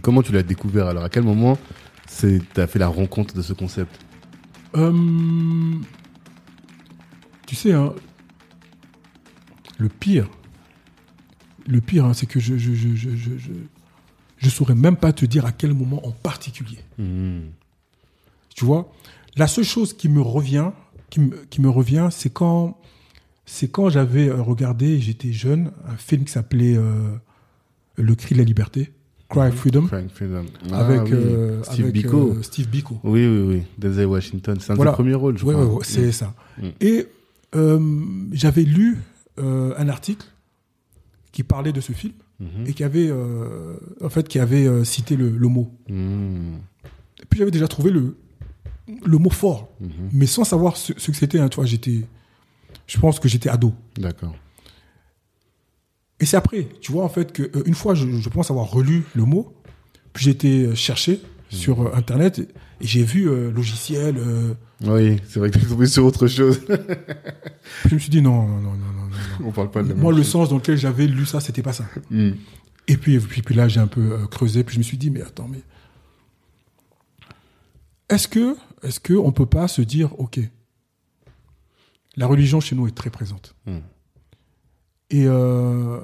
Et comment tu l'as découvert alors À quel moment tu as fait la rencontre de ce concept euh, Tu sais, hein, le pire, le pire, hein, c'est que je je, je, je, je, saurais même pas te dire à quel moment en particulier. Hmm. Tu vois, la seule chose qui me revient, qui me, qui me revient, c'est quand, c'est quand j'avais euh, regardé, j'étais jeune, un film qui s'appelait euh, Le cri de la liberté. Cry Freedom. Cry Freedom. Ah avec, oui. euh, Steve avec, Biko. euh, Steve Biko. Oui, oui, oui. Denzel Washington. C'est un Voilà. de ses premiers rôles, je Ouais, crois. ouais, ouais, c'est ça. Mm. Et euh, j'avais lu euh, un article qui parlait de ce film Mhm. et qui avait, euh, en fait, qui avait euh, cité le, le mot. Hmm. Et puis j'avais déjà trouvé le, le mot fort, Mhm. mais sans savoir ce, ce que c'était. hein, tu vois, j'étais, je pense que j'étais ado. D'accord. Et c'est après, tu vois, en fait, que euh, une fois, je, je pense avoir relu le mot, puis j'ai été chercher sur euh, Internet et, j'ai vu euh, logiciel. euh, Oui, c'est vrai que tu es tombé sur autre chose. puis je me suis dit non, non, non, non, non, non. On parle pas de la Moi, le chose. sens dans lequel j'avais lu ça, c'était pas ça. Hmm. Et puis, puis, puis là, j'ai un peu euh, creusé, puis je me suis dit, mais attends, mais est-ce que, est-ce que on peut pas se dire, ok, la religion chez nous est très présente, Hmm. Et euh,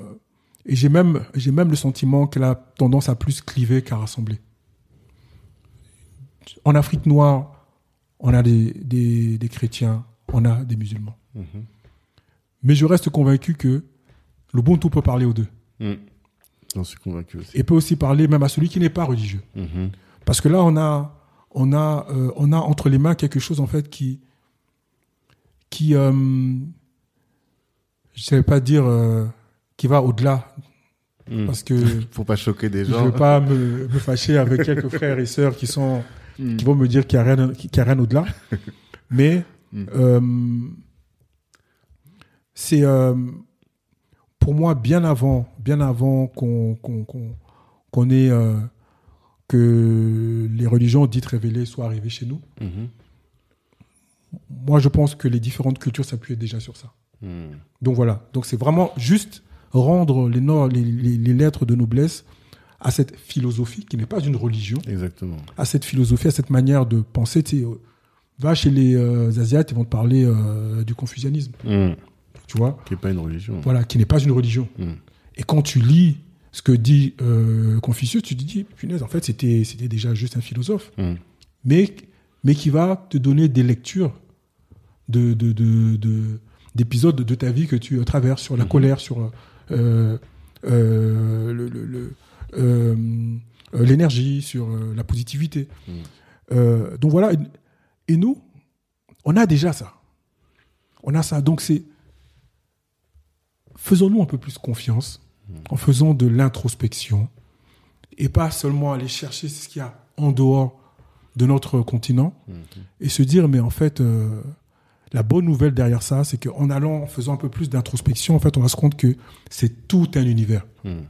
et j'ai même, j'ai même le sentiment qu'elle a tendance à plus cliver qu'à rassembler. En Afrique noire, on a des, des, des chrétiens, on a des musulmans. Mhm. Mais je reste convaincu que l'Ubuntu peut parler aux deux. Hmm. J'en suis convaincu aussi. Et peut aussi parler même à celui qui n'est pas religieux. Mhm. Parce que là, on a, on a, euh, on a entre les mains quelque chose en fait qui, qui, euh, je ne savais pas dire, euh, qui va au-delà, Hmm. parce que Faut pas choquer des je ne gens. veux pas me, me fâcher avec quelques frères et sœurs qui sont, Hmm. qui vont me dire qu'il n'y a rien, qu'il y a rien au-delà. Mais Mm. euh, c'est euh, pour moi bien avant, bien avant qu'on qu'on qu'on qu'on ait euh, que les religions dites révélées soient arrivées chez nous. Mhm. Moi, je pense que les différentes cultures s'appuyaient déjà sur ça. Hmm. Donc voilà. Donc c'est vraiment juste rendre les, no- les, les- les lettres de noblesse à cette philosophie qui n'est pas une religion, Exactement. à cette philosophie, à cette manière de penser. Tu sais, euh, va chez les euh, Asiates, ils vont te parler euh, du confucianisme, Hmm. tu vois. Qui est pas une religion. Voilà, qui n'est pas une religion. Hmm. Et quand tu lis ce que dit euh, Confucius, tu te dis, punaise, en fait, c'était déjà juste un philosophe, mais, mais qui va te donner des lectures de, de, de, de- d'épisodes de ta vie que tu euh, traverses sur la Mhm. colère, sur euh, euh, le- le- le, l'énergie, sur la positivité. Mhm. Donc voilà, et, et nous, on a déjà ça. On a ça. Donc c'est faisons-nous un peu plus confiance en faisant de l'introspection et pas seulement aller chercher ce qu'il y a en dehors de notre continent Mhm. et se dire mais en fait la bonne nouvelle derrière ça c'est qu'en allant en faisant un peu plus d'introspection en fait on va se rendre que c'est tout un univers Hmm.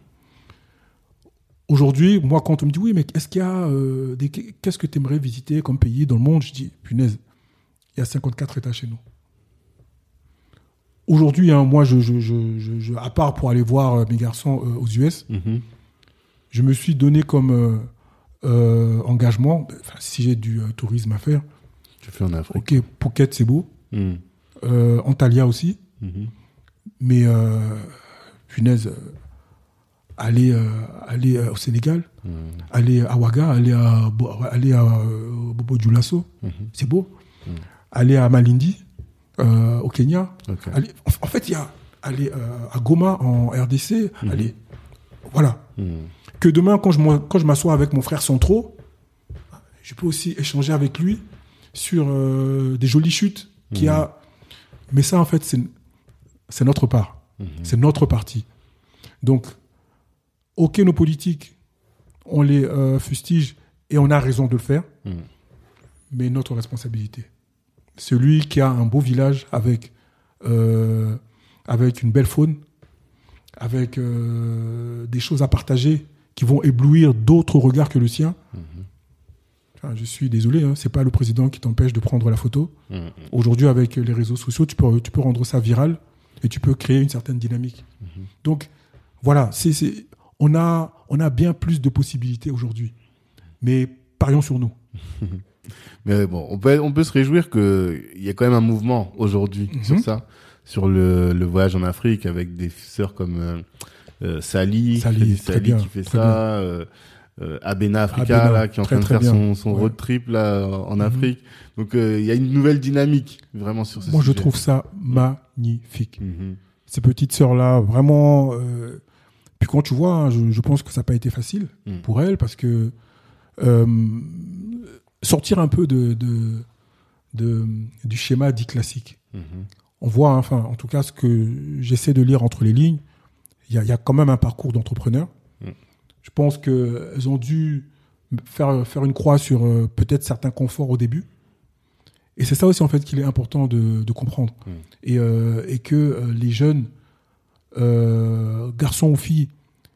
aujourd'hui moi quand on me dit oui mais est-ce qu'il y a euh, des qu'est-ce que tu aimerais visiter comme pays dans le monde je dis punaise il y a 54 états chez nous aujourd'hui hein, moi je, je, je, je- je- à part pour aller voir euh, mes garçons euh, aux US Mhm. je me suis donné comme euh, engagement si j'ai du tourisme à faire Tu fais en Afrique. ok Phuket c'est beau Euh, Antalya aussi, Mhm. mais euh, punaise, euh, aller, euh, aller au Sénégal, aller à Ouaga, aller à, aller à Bobo Dioulasso, Mhm. c'est beau. Aller à Malindi, au Kenya. Aller, en, en fait, il y a aller à Goma en RDC, Mhm. aller, voilà. Hmm. Que demain, quand je, m'en- quand je m'assois avec mon frère Centro, je peux aussi échanger avec lui sur des jolies chutes qu'il y a. Mais ça, en fait, c'est notre part. Mhm. C'est notre parti. Donc, ok, nos politiques, on les euh, fustige et on a raison de le faire, Hmm. mais notre responsabilité. Celui qui a un beau village avec, euh, avec une belle faune, avec euh, des choses à partager qui vont éblouir d'autres regards que le sien. Je suis désolé, hein, c'est pas le président qui t'empêche de prendre la photo. Hmm. Aujourd'hui, avec les réseaux sociaux, tu peux, tu peux rendre ça viral et tu peux créer une certaine dynamique. Donc, voilà, c'est, on a, on a bien plus de possibilités aujourd'hui. Mais parions sur nous. Mais bon, on peut, on peut se réjouir qu'il y a quand même un mouvement aujourd'hui Mhm. sur ça, sur le, le voyage en Afrique avec des sœurs comme euh, euh, Sally, Sally, qui fait ça, euh, Abena Africa Abena, là, qui est en très, train de faire bien. son, son Ouais. road trip là en Mhm. Afrique. Donc euh, il y a une nouvelle dynamique vraiment sur ce Moi, je trouve ça magnifique. Mhm. Ces petites sœurs-là, vraiment. euh, Puis quand tu vois, hein, je, je pense que ça n'a pas été facile Mm. pour elles parce que euh, sortir un peu de, de, de- du schéma dit classique. Mhm. On voit, hein, enfin, en tout cas, ce que j'essaie de lire entre les lignes, il y a, y a quand même un parcours d'entrepreneur. Je pense qu'elles ont dû faire, faire une croix sur euh, peut-être certains conforts au début. Et c'est ça aussi, en fait, qu'il est important de, de comprendre. Mm. Et, euh, et que euh, les jeunes, garçons ou filles,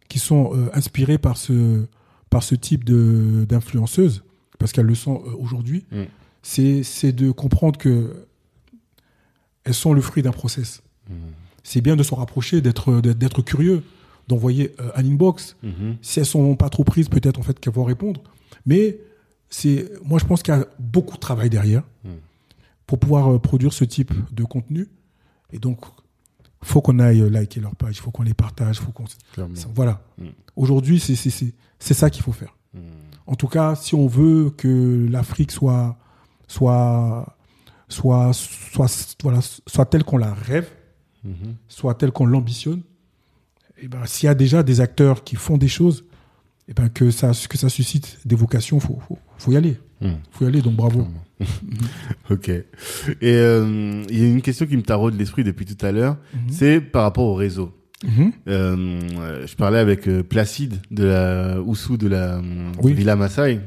qui sont inspirés par ce, par ce type d'influenceuses, parce qu'elles le sont aujourd'hui, Mm. c'est de comprendre que elles sont le fruit d'un process. Mhm. C'est bien de s'en rapprocher, d'être curieux, d'envoyer euh, un inbox. Mhm. Si elles sont pas trop prises, peut-être en fait qu'elles vont répondre. Mais c'est, moi je pense qu'il y a beaucoup de travail derrière Mm. pour pouvoir euh, produire ce type de contenu. Et donc, faut qu'on aille euh, liker leur page, faut qu'on les partage, faut qu'on, voilà. Mm. Aujourd'hui, c'est c'est ça qu'il faut faire. Mhm. En tout cas, si on veut que l'Afrique soit soit soit soit voilà soit telle qu'on la rêve, Mhm. soit telle qu'on l'ambitionne, et ben s'il y a déjà des acteurs qui font des choses, et ben que ça que ça suscite des vocations, faut faut, faut y aller, Mhm. faut y aller. Donc bravo. Ok. Et euh, il y a une question qui me taraude l'esprit depuis tout à l'heure, Mhm. c'est par rapport au réseau. Mhm. Euh, je parlais avec euh, Placide de la Oussou de la Oui. Villa Maasai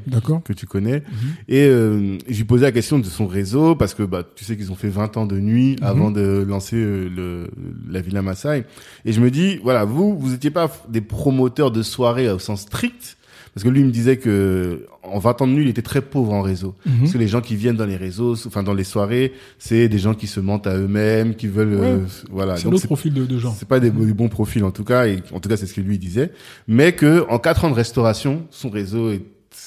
que tu connais Mhm. et euh, je lui posais la question de son réseau parce que bah tu sais qu'ils ont fait 20 ans de nuit Mhm. avant de lancer euh, le la Villa Maasai et je me dis voilà vous vous étiez pas des promoteurs de soirées au sens strict parce que lui il me disait que en 20 ans de nuit il était très pauvre en réseau Mhm. parce que les gens qui viennent dans les réseaux, enfin dans les soirées, c'est des gens qui se mentent à eux-mêmes, qui veulent, euh, voilà. C'est c'est profil de, de gens. c'est pas des, des bons profils en tout cas, et en tout cas c'est ce que lui disait. Mais que en quatre ans de restauration, son réseau, est,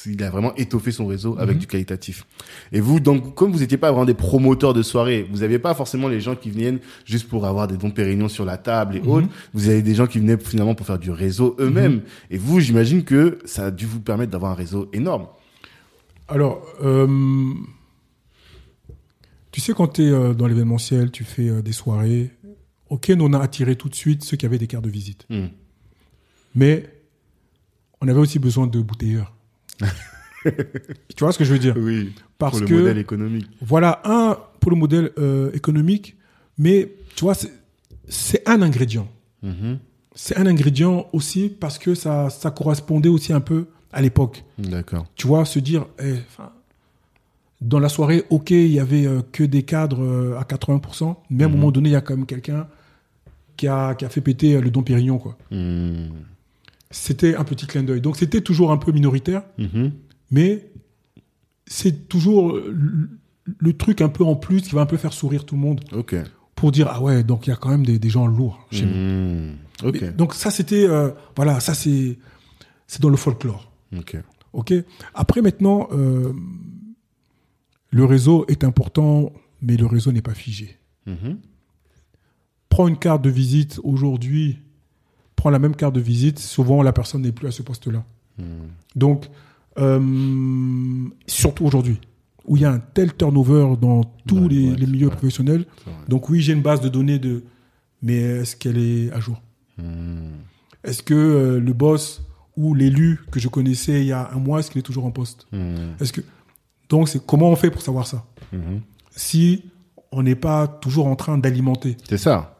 il a vraiment étoffé son réseau avec Mhm. du qualitatif. Et vous, donc comme vous étiez pas vraiment des promoteurs de soirées, vous aviez pas forcément les gens qui viennent juste pour avoir des dons pérénions sur la table et Mhm. autres. Vous avez des gens qui venaient finalement pour faire du réseau eux-mêmes. Mhm. Et vous, j'imagine que ça a dû vous permettre d'avoir un réseau énorme. Alors, euh, tu sais, quand tu es dans l'événementiel, tu fais euh, des soirées. Ok, nous, on a attiré tout de suite ceux qui avaient des cartes de visite. Mais on avait aussi besoin de bouteilleurs. tu vois ce que je veux dire? Oui. Parce pour le que, modèle économique. voilà, un, pour le modèle euh, économique, mais tu vois, c'est- un ingrédient. Mhm. C'est un ingrédient aussi parce que ça, ça correspondait aussi un peu à l'époque. D'accord. tu vois, se dire, eh, dans la soirée, ok, il y avait euh, que des cadres euh, à 80%, mais à un Mhm. moment donné, il y a quand même quelqu'un qui a, qui a fait péter le Don Pérignon, quoi. Mhm. C'était un petit clin d'œil. Donc c'était toujours un peu minoritaire, Mhm. mais c'est toujours le, le truc un peu en plus qui va un peu faire sourire tout le monde pour dire, ah ouais, donc il y a quand même des, des gens lourds chez nous. Mhm. Donc ça, c'était, euh, voilà, ça c'est, c'est dans le folklore. Ok. Ok. Après maintenant, euh, le réseau est important, mais le réseau n'est pas figé. Mhm. Prends une carte de visite aujourd'hui, prends la même carte de visite, souvent la personne n'est plus à ce poste-là. Mhm. Donc, euh, surtout aujourd'hui, où il y a un tel turnover dans tous Ouais, les, ouais, les milieux professionnels. Donc oui, j'ai une base de données de, mais est-ce qu'elle est à jour? Mhm. Est-ce que euh, le boss ou l'élu que je connaissais il y a un mois, est-ce qu'il est toujours en poste? Mhm. Est-ce que donc c'est comment on fait pour savoir ça? Si on n'est pas toujours en train d'alimenter, C'est ça.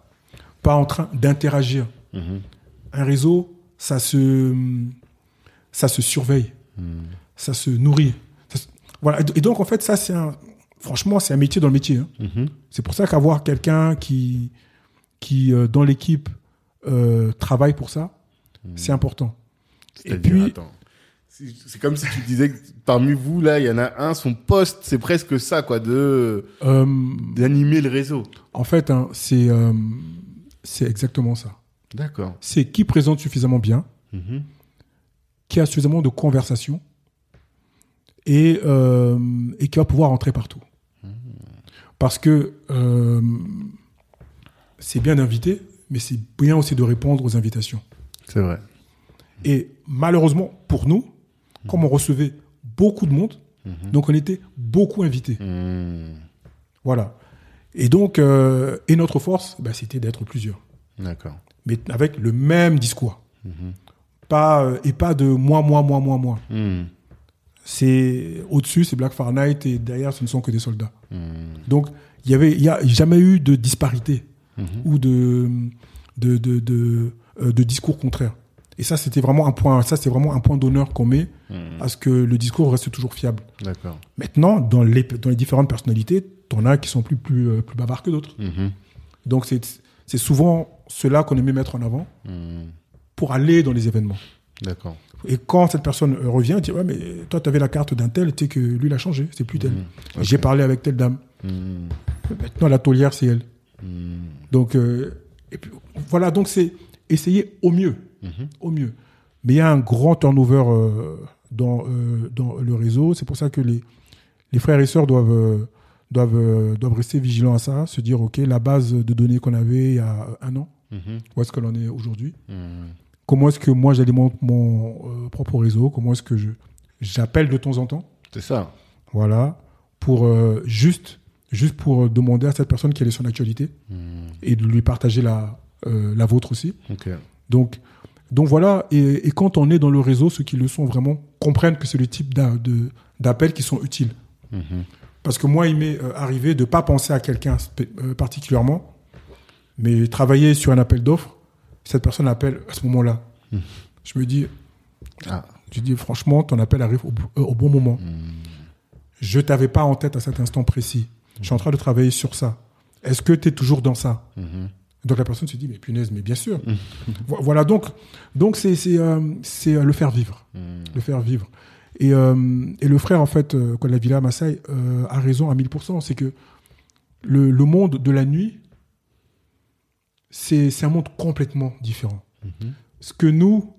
pas en train d'interagir. Un réseau, ça se ça se surveille, Mhm. ça se nourrit. Ça se- voilà. Et donc en fait ça c'est un franchement c'est un métier dans le métier. hein. Mhm. C'est pour ça qu'avoir quelqu'un qui qui euh, dans l'équipe euh, travaille pour ça, c'est important. Et puis attends. C'est c'est comme si tu disais que parmi vous, là, il y en a un, son poste, c'est presque ça, quoi, de euh, d'animer le réseau. en fait hein, c'est euh, c'est exactement ça. D'accord. c'est qui présente suffisamment bien, Mhm. qui a suffisamment de conversation et, euh, et qui va pouvoir entrer partout. Parce que euh, c'est bien d'inviter, mais c'est bien aussi de répondre aux invitations. C'est vrai. Et malheureusement, pour nous, comme on recevait beaucoup de monde, donc on était beaucoup invités. Mhm. Voilà. Et donc, euh, et notre force, bah, c'était d'être plusieurs. D'accord. Mais avec le même discours. Pas, euh, et pas de moi, moi, moi, moi, moi. Mhm. C'est au-dessus, c'est Black Fahrenheit et derrière, ce ne sont que des soldats. Mhm. Donc, il y avait, y a jamais eu de disparité ou de, de, de, de, euh, de discours contraire. Et ça, c'était vraiment un point, ça, c'est vraiment un point d'honneur qu'on met à ce que le discours reste toujours fiable. D'accord. Maintenant, dans les, dans les différentes personnalités, t'en as qui sont plus, plus, euh, plus bavards que d'autres. Donc, c'est, c'est souvent cela qu'on aimait mettre en avant Mhm. pour aller dans les événements. D'accord. Et quand cette personne euh, revient, elle dit Ouais, mais toi, tu avais la carte d'un tel, tu sais que lui, il a changé, c'est plus tel. Ok. J'ai parlé avec telle dame. Mhm. Maintenant, la taulière, c'est elle. Mhm. Donc, euh, et puis, voilà, donc c'est essayer au mieux. Au mieux. Mais il y a un grand turnover euh, dans, euh, dans le réseau. C'est pour ça que les, les frères et sœurs doivent, doivent, euh, doivent rester vigilants à ça, se dire OK, la base de données qu'on avait il y a un an, Mhm. où est-ce qu'elle en est aujourd'hui Mhm. Comment est-ce que moi j'alimente mon euh, propre réseau? Comment est-ce que je j'appelle de temps en temps? C'est ça. Voilà, pour euh, juste, juste pour demander à cette personne quelle est son actualité Mhm. et de lui partager la, euh, la vôtre aussi. Donc, donc voilà, et, et quand on est dans le réseau, ceux qui le sont vraiment comprennent que c'est le type d'appels qui sont utiles. Parce que moi, il m'est euh, arrivé de pas penser à quelqu'un euh, particulièrement, mais travailler sur un appel d'offres, cette personne appelle à ce moment-là. Je me dis, Ah. je dis franchement, ton appel arrive au, euh, au bon moment. Je t'avais pas en tête à cet instant précis. Je suis en train de travailler sur ça. Est-ce que tu es toujours dans ça? Mhm. Donc la personne se dit, mais punaise, mais bien sûr. Vo- voilà, donc donc c'est euh, le faire vivre, le faire vivre. Et, euh, et le frère en fait, euh, quand la Villa Maasai euh, a raison à 1000%, c'est que le, le monde de la nuit, c'est un monde complètement différent. Ce que nous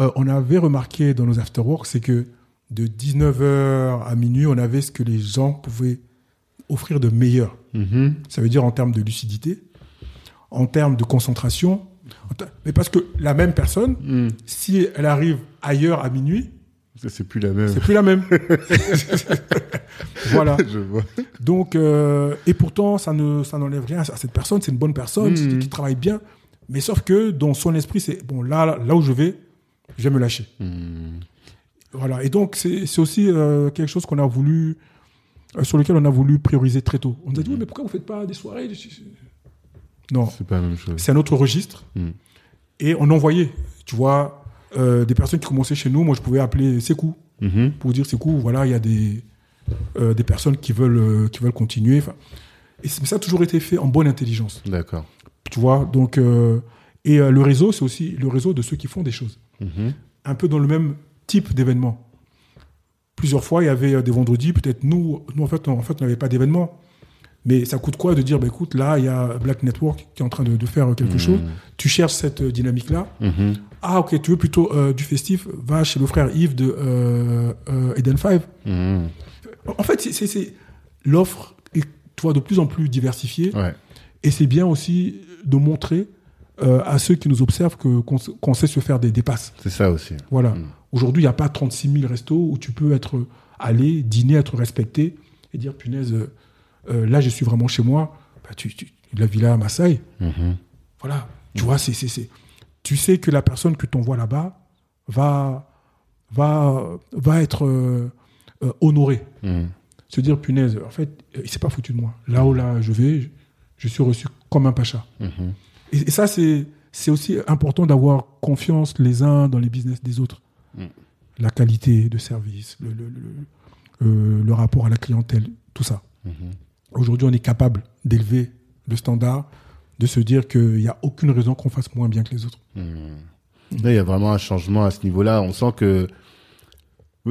euh, on avait remarqué dans nos afterworks, c'est que de 19h à minuit, on avait ce que les gens pouvaient offrir de meilleur. Mhm. Ça veut dire en termes de lucidité, en termes de concentration. Mais parce que la même personne, Mhm. si elle arrive ailleurs à minuit, C'est plus la même. c'est plus la même. voilà. Je vois. Donc, euh, et pourtant, ça ne, ça n'enlève rien à cette personne. C'est une bonne personne Mhm. qui travaille bien. Mais sauf que dans son esprit, c'est bon, là, là où je vais, je vais me lâcher. Mhm. Voilà. Et donc, c'est c'est aussi euh, quelque chose qu'on a voulu, euh, sur lequel on a voulu prioriser très tôt. On nous a dit, oui, mais pourquoi vous faites pas des soirées Non, C'est pas la même chose. c'est un autre registre. Et on envoyait, tu vois, euh, des personnes qui commençaient chez nous. Moi, je pouvais appeler Sekou Mhm. pour dire Sekou, voilà, il y a des, euh, des personnes qui veulent, euh, qui veulent continuer. Et ça a toujours été fait en bonne intelligence, D'accord. tu vois. Donc, et le réseau, c'est aussi le réseau de ceux qui font des choses. Mhm. Un peu dans le même type d'événement. Plusieurs fois, il y avait des vendredis, peut-être nous, nous en fait, on en fait, on n'avait pas d'événement. Mais ça coûte quoi de dire, bah, écoute, là, il y a Black Network qui est en train de, de faire quelque chose. Tu cherches cette euh, dynamique-là. Mhm. Ah, ok, tu veux plutôt euh, du festif Va chez le frère Yves de euh, euh, Eden 5. Mhm. En fait, c'est- l'offre est tu vois, de plus en plus diversifiée. Ouais. Et c'est bien aussi de montrer à ceux qui nous observent qu'on sait se faire des, des passes. C'est ça aussi. Voilà. Aujourd'hui, il n'y a pas 36 000 restos où tu peux être aller, dîner, être respecté et dire punaise, euh, là, je suis vraiment chez moi. Bah, tu, tu- la villa à Maasai, Mhm. voilà. Tu vois, c'est, c'est, c'est- tu sais que la personne que tu envoies là-bas va, va, va être euh, euh, honorée. Mhm. Se dire, punaise, en fait, il s'est pas foutu de moi. Là où là, je vais, je, je suis reçu comme un pacha. Mhm. Et, et ça, c'est, c'est aussi important d'avoir confiance les uns dans les business des autres. La qualité de service, le, le, le- euh, le rapport à la clientèle, tout ça. Aujourd'hui, on est capable d'élever le standard, de se dire qu'il n'y a aucune raison qu'on fasse moins bien que les autres. Mhm. Là, il y a vraiment un changement à ce niveau-là. On sent que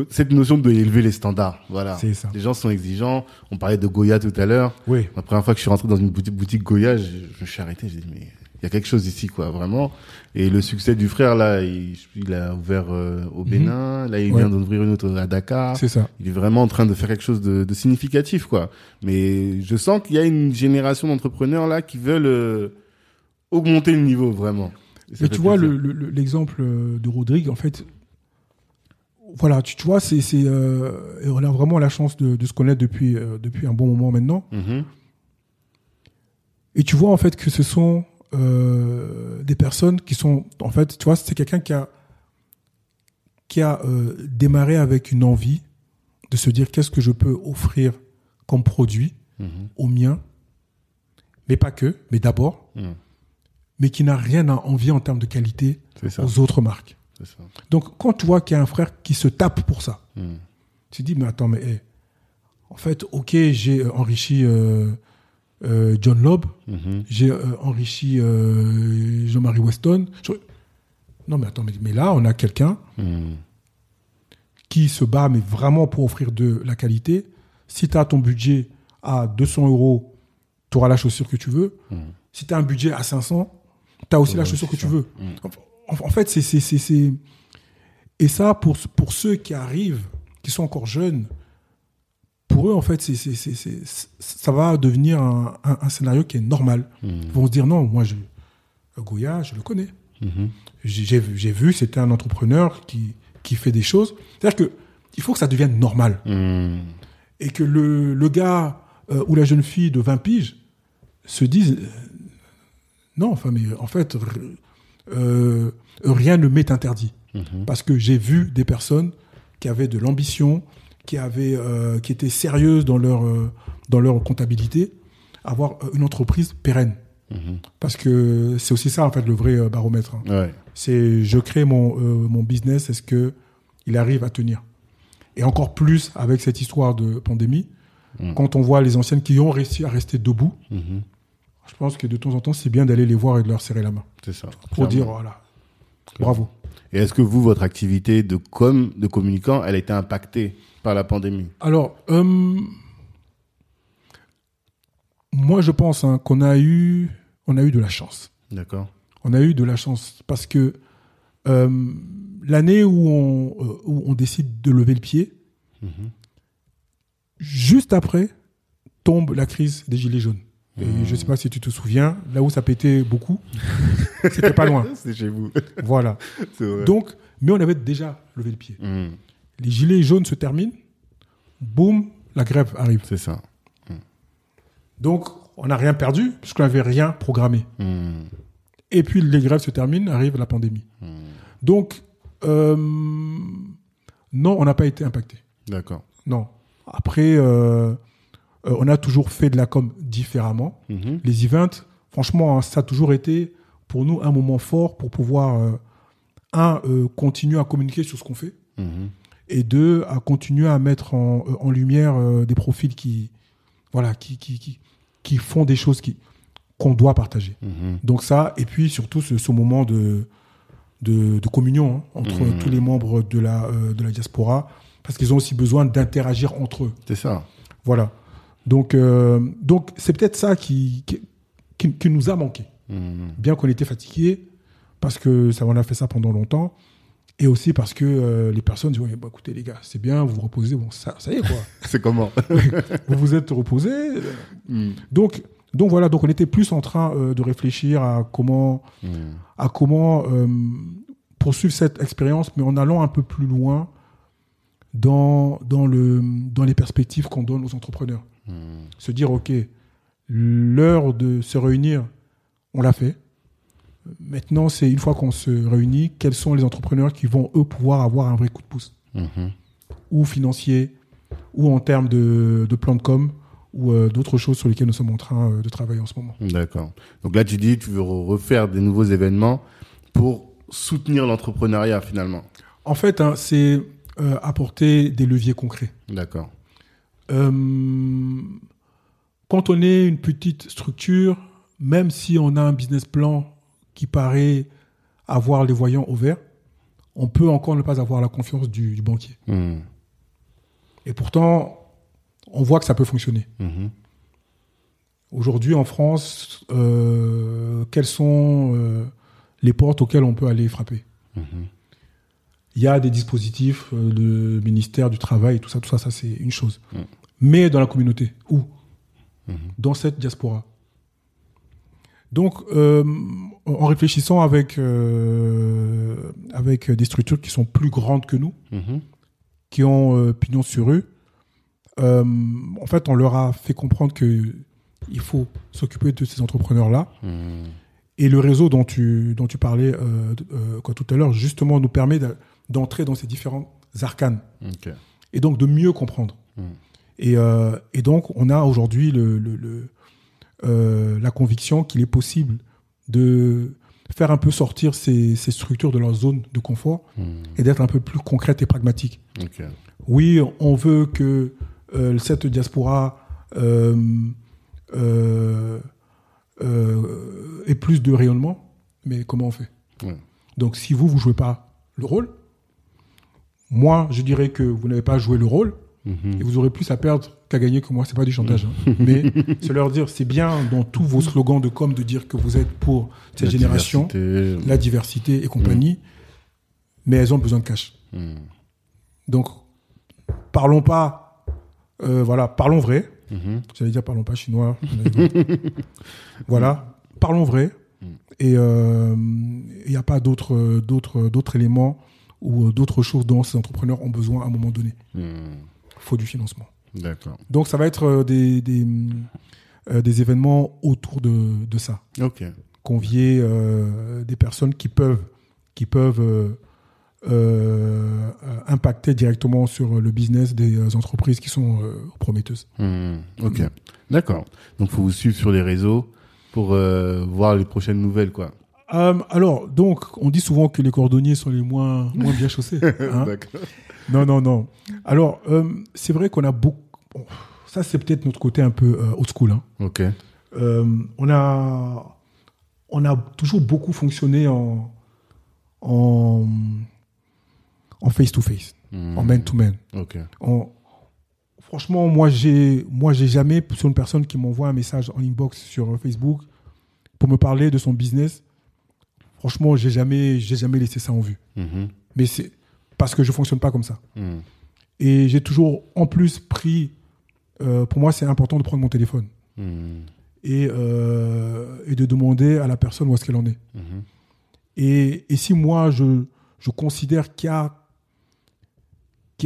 cette notion de élever les standards, voilà. C'est ça. Les gens sont exigeants. On parlait de Goya tout à l'heure. Oui. La première fois que je suis rentré dans une boutique, boutique Goya, je, je me suis arrêté. J'ai dit, mais il y a quelque chose ici, quoi, vraiment. Et le succès du frère, là, il, il a ouvert euh, au Bénin, là, il Mhm. Ouais. vient d'ouvrir une autre à Dakar. C'est ça. Il est vraiment en train de faire quelque chose de, de significatif, quoi. Mais je sens qu'il y a une génération d'entrepreneurs, là, qui veulent euh, augmenter le niveau, vraiment. Mais tu vois, plaisir. le- le- l'exemple euh, de Rodrigue, en fait, voilà, tu, tu vois, c'est, c'est, euh, on a vraiment la chance de, de se connaître depuis, euh, depuis un bon moment maintenant. Mhm. Et tu vois, en fait, que ce sont euh, des personnes qui sont, en fait, tu vois, c'est quelqu'un qui a, qui a euh, démarré avec une envie de se dire qu'est-ce que je peux offrir comme produit Mhm. au mien, mais pas que, mais d'abord, Mhm. mais qui n'a rien à envier en termes de qualité aux autres marques. Ça. Donc, quand tu vois qu'il y a un frère qui se tape pour ça, Mhm. tu te dis, mais attends, mais hey, en fait, ok, j'ai euh, enrichi euh, euh, John Lobb, Mhm. j'ai euh, enrichi euh, Jean-Marie Weston. Je- Non, mais attends, mais, mais là, on a quelqu'un Mhm. qui se bat, mais vraiment pour offrir de la qualité. Si tu as ton budget à 200 euros, tu auras la chaussure que tu veux. Mhm. Si tu as un budget à 500, tu as aussi la chaussure que tu veux. En, en fait, c'est, c'est, c'est, c'est- Et ça, pour, pour ceux qui arrivent, qui sont encore jeunes, pour eux, en fait, c'est, c'est, c'est, c'est- ça va devenir un, un- un scénario qui est normal. Mhm. Ils vont se dire, non, moi, je, Goya, je le connais. Mhm. J'ai, j'ai vu- c'était un entrepreneur qui, qui fait des choses. C'est-à-dire que il faut que ça devienne normal. Mhm. Et que le, le gars euh, ou la jeune fille de 20 piges se dise, euh, non, enfin, mais en fait, euh, rien ne m'est interdit. Parce que j'ai vu des personnes qui avaient de l'ambition, qui, avaient, euh, qui étaient sérieuses dans leur, euh, dans leur comptabilité, avoir euh, une entreprise pérenne. Mhm. Parce que c'est aussi ça, en fait, le vrai baromètre. hein. Ouais. C'est je crée mon, mon business, est-ce que il arrive à tenir? Et encore plus avec cette histoire de pandémie, Mm. quand on voit les anciennes qui ont réussi à rester debout, Mhm. je pense que de temps en temps, c'est bien d'aller les voir et de leur serrer la main. C'est ça. Pour Clairement. dire, voilà, bravo. Et est-ce que vous, votre activité de com, de communicant, elle a été impactée par la pandémie? Alors, euh, moi, je pense hein, qu'on a eu, on a eu de la chance. D'accord. On a eu de la chance parce que euh, l'année où on, euh, où on décide de lever le pied, Mhm. juste après tombe la crise des gilets jaunes. Et Mmh. je sais pas si tu te souviens, là où ça pétait beaucoup, c'était pas loin. C'est chez vous. Voilà. Donc, mais on avait déjà levé le pied. Mhm. Les gilets jaunes se terminent, boum, la grève arrive. C'est ça. Donc, on n'a rien perdu puisqu'on n'avait rien programmé. Mhm. Et puis les grèves se terminent, arrive la pandémie. Mhm. Donc, euh, non, on n'a pas été impacté. D'accord. Non. Après, euh, euh, on a toujours fait de la com différemment. Mhm. Les events, franchement, hein, ça a toujours été pour nous un moment fort pour pouvoir, un, continuer à communiquer sur ce qu'on fait, Mhm. Et deux, à continuer à mettre en, euh, en lumière euh, des profils qui, voilà, qui, qui, qui, qui font des choses qui qu'on doit partager. Mhm. Donc ça, et puis surtout ce, ce moment de, de, de communion hein, entre Mhm. tous les membres de la, euh, de la diaspora, parce qu'ils ont aussi besoin d'interagir entre eux. C'est ça. Voilà. Donc, euh, donc c'est peut-être ça qui, qui, qui- qui nous a manqué. Mhm. Bien qu'on était fatigué, parce que ça, on a fait ça pendant longtemps, et aussi parce que euh, les personnes disent ouais, bah, écoutez les gars, c'est bien, vous vous reposez, bon ça, ça y est quoi, C'est comment vous vous êtes reposés. Mhm. Donc, donc voilà, donc on était plus en train euh, de réfléchir à comment, Mhm. à comment euh, poursuivre cette expérience, mais en allant un peu plus loin dans, dans, le, dans les perspectives qu'on donne aux entrepreneurs. Mhm. Se dire, OK, l'heure de se réunir, on l'a fait. Maintenant, c'est une fois qu'on se réunit, quels sont les entrepreneurs qui vont, eux, pouvoir avoir un vrai coup de pouce, Mhm. ou financier, ou en termes de, de plan de com, ou euh, d'autres choses sur lesquelles nous sommes en train euh, de travailler en ce moment. D'accord. Donc là, tu dis, tu veux re- refaire des nouveaux événements pour soutenir l'entrepreneuriat finalement. En fait, hein, c'est euh, apporter des leviers concrets. D'accord. Euh, quand on est une petite structure, même si on a un business plan qui paraît avoir les voyants au vert, on peut encore ne pas avoir la confiance du, du banquier. Mhm. Et pourtant, on voit que ça peut fonctionner. Mhm. Aujourd'hui, en France, euh, quelles sont euh, les portes auxquelles on peut aller frapper? Il y a des dispositifs, euh, le ministère du Travail, tout ça, tout ça, ça c'est une chose. Mais dans la communauté, où? Dans cette diaspora. Donc, euh, en réfléchissant avec, euh, avec des structures qui sont plus grandes que nous, Mhm. qui ont euh, pignon sur euh, en fait, on leur a fait comprendre que il faut s'occuper de ces entrepreneurs-là. Mhm. Et le réseau dont tu, dont tu parlais euh, quoi, tout à l'heure, justement, nous permet de- d'entrer dans ces différents arcanes et donc de mieux comprendre. Mm. Et, et donc, on a aujourd'hui le, le- le- euh, la conviction qu'il est possible de faire un peu sortir ces, ces structures de leur zone de confort Mhm. et d'être un peu plus concrète et pragmatique. Oui, on veut que euh, cette diaspora euh, ait plus de rayonnement, mais comment on fait? Ouais. Donc, si vous, vous jouez pas le rôle, moi, je dirais que vous n'avez pas joué le rôle Mhm. et vous aurez plus à perdre qu'à gagner que moi. C'est pas du chantage, hein. mais c'est leur dire, c'est bien dans tous vos slogans de com de dire que vous êtes pour cette La génération, diversité. la diversité et compagnie, mais elles ont besoin de cash. Mhm. Donc, parlons pas, euh, voilà, parlons vrai. Mhm. J'allais dire parlons pas chinois. voilà, parlons vrai. Et euh, il n'y a pas d'autres, d'autres, d'autres éléments ou euh, d'autres choses dont ces entrepreneurs ont besoin à un moment donné. Il faut du financement. D'accord. Donc, ça va être euh, des, des, euh, des événements autour de, de ça. Ok. Convier euh, des personnes qui peuvent, qui peuvent euh, impacter directement sur le business des entreprises qui sont prometteuses. Mhm. Ok. D'accord. Donc, faut vous suivre sur les réseaux pour voir les prochaines nouvelles, quoi. Alors, donc, on dit souvent que les cordonniers sont les moins, moins bien chaussés. hein. D'accord. Non, non, non. Alors, euh, c'est vrai qu'on a beaucoup. bon, ça, c'est peut-être notre côté un peu euh, old school. hein. Ok. Euh, on, a, on a toujours beaucoup fonctionné en en en face-to-face, Mhm. en man-to-man. Ok. En- Franchement, moi, j'ai moi j'ai jamais sur une personne qui m'envoie un message en inbox sur euh, Facebook pour me parler de son business. Franchement, j'ai jamais j'ai jamais laissé ça en vue. Mhm. Mais c'est parce que je fonctionne pas comme ça. Mhm. Et j'ai toujours en plus pris. euh, pour moi, c'est important de prendre mon téléphone Mhm. et, euh, et de demander à la personne où est-ce qu'elle en est. Mhm. Et, et si moi, je, je considère qu'il y a,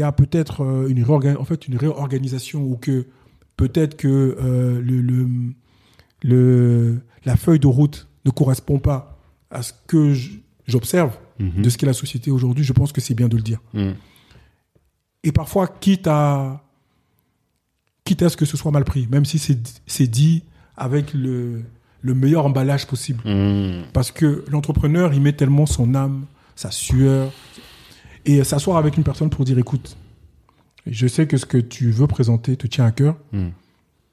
a peut-être euh, une, en fait, une réorganisation ou que peut-être que euh, le, le, le- la feuille de route ne correspond pas à ce que j'observe De ce qu'est la société aujourd'hui, je pense que c'est bien de le dire. Mhm. Et parfois, quitte à, quitte à ce que ce soit mal pris, même si c'est dit avec le, le meilleur emballage possible. Mhm. Parce que l'entrepreneur, il met tellement son âme, sa sueur, et s'asseoir avec une personne pour dire, écoute, je sais que ce que tu veux présenter te tient à cœur, Mhm.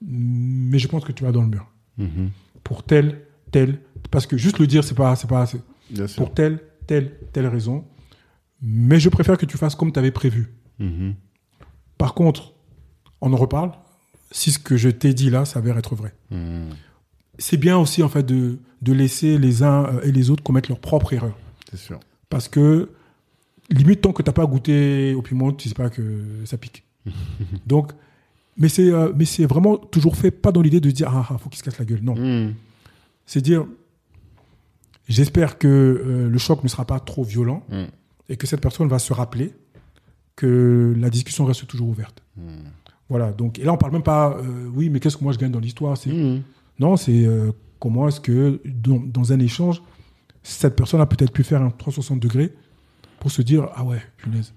mais je pense que tu vas dans le mur. Mhm. Pour telle, telle, parce que juste le dire, c'est pas, pas assez. Pour telle, telle, telle raison. Mais je préfère que tu fasses comme tu avais prévu. Mhm. Par contre, on en reparle si ce que je t'ai dit là s'avère être vrai. Mhm. C'est bien aussi en fait de, de laisser les uns euh, et les autres commettre leurs propres erreurs. C'est sûr. Parce que, limite, tant que t'as pas goûté au piment, tu sais pas que ça pique. Donc, mais c'est, euh, mais c'est vraiment toujours fait, pas dans l'idée de dire, ah, ah, faut qu'il se casse la gueule. Non. Mhm. C'est dire, j'espère que euh, le choc ne sera pas trop violent Mhm. et que cette personne va se rappeler que la discussion reste toujours ouverte. Mhm. Voilà. Donc, et là, on parle même pas, euh, oui, mais qu'est-ce que moi je gagne dans l'histoire? C'est, Mhm. non, c'est euh, comment est-ce que dans, dans un échange, cette personne a peut-être pu faire un 360 degrés pour se dire ah ouais, punaise.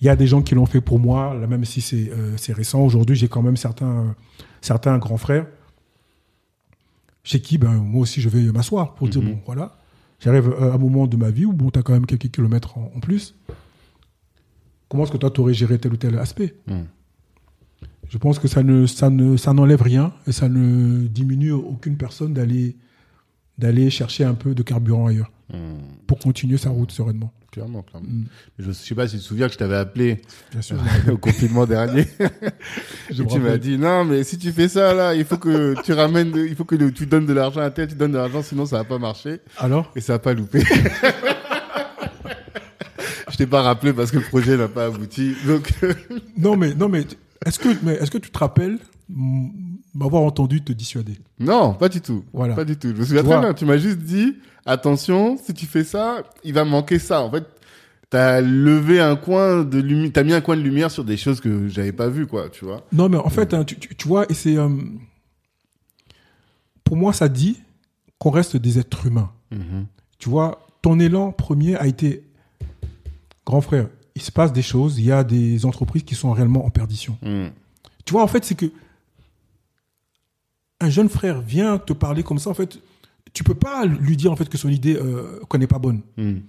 Il y a des gens qui l'ont fait pour moi, là, même si c'est récent. Aujourd'hui, j'ai quand même certains, certains grands frères chez qui ben, moi aussi je vais m'asseoir pour dire Mhm. bon, voilà, j'arrive à un moment de ma vie où bon, tu as quand même quelques kilomètres en, en plus. Comment est-ce que toi, tu aurais géré tel ou tel aspect Mhm. je pense que ça ne ça ne ça n'enlève rien et ça ne diminue aucune personne d'aller d'aller chercher un peu de carburant ailleurs Mhm. pour continuer sa route sereinement. Clairement, clairement. Mm. Je sais pas si tu te souviens que je t'avais appelé Bien sûr. au confinement dernier. Je Et me tu m'as dit non, mais si tu fais ça là, il faut que tu ramènes, de- il faut que tu donnes de l'argent à tel, tu donnes de l'argent, sinon ça va pas marcher. Alors? Et ça a pas loupé. je t'ai pas rappelé parce que le projet n'a pas abouti. Donc Non, mais, non, mais est-ce que, mais est-ce que tu te rappelles m'avoir entendu te dissuader non, pas du tout. Voilà. Pas du tout. Je me souviens Tu très vois. bien. Tu m'as juste dit attention, si tu fais ça, il va manquer ça. En fait, t'as levé un coin de lumière, t'as mis un coin de lumière sur des choses que j'avais pas vues, quoi. Tu vois. Non, mais en fait, hein, tu, tu- tu vois, et c'est. euh, pour moi, ça dit qu'on reste des êtres humains. Mhm. Tu vois, ton élan premier a été. Grand frère, il se passe des choses, il y a des entreprises qui sont réellement en perdition. Mhm. Tu vois, en fait, c'est que. Un jeune frère vient te parler comme ça, en fait, tu peux pas lui dire en fait que son idée euh, qu'on n'est pas bonne. Mhm.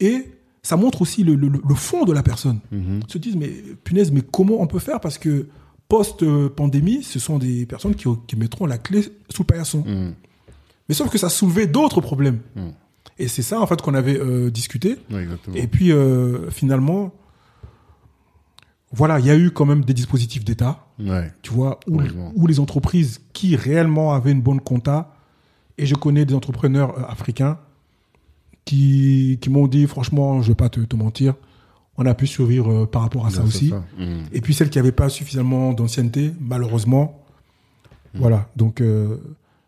Et ça montre aussi le, le- le fond de la personne. Mhm. Ils se disent, mais punaise, mais comment on peut faire? Parce que post-pandémie, ce sont des personnes qui, qui mettront la clé sous le paillasson. Mhm. Mais sauf que ça soulevait d'autres problèmes. Et c'est ça, en fait, qu'on avait euh, discuté. Et puis, euh, finalement, voilà, il y a eu quand même des dispositifs d'État, Ouais. tu vois, où, les entreprises qui réellement avaient une bonne compta, et je connais des entrepreneurs euh, africains qui, qui m'ont dit, franchement, je vais pas te, te mentir, on a pu survivre euh, par rapport à ça aussi. ça. Mhm. Et puis celles qui n'avaient pas suffisamment d'ancienneté, malheureusement. Hmm. Voilà, donc euh,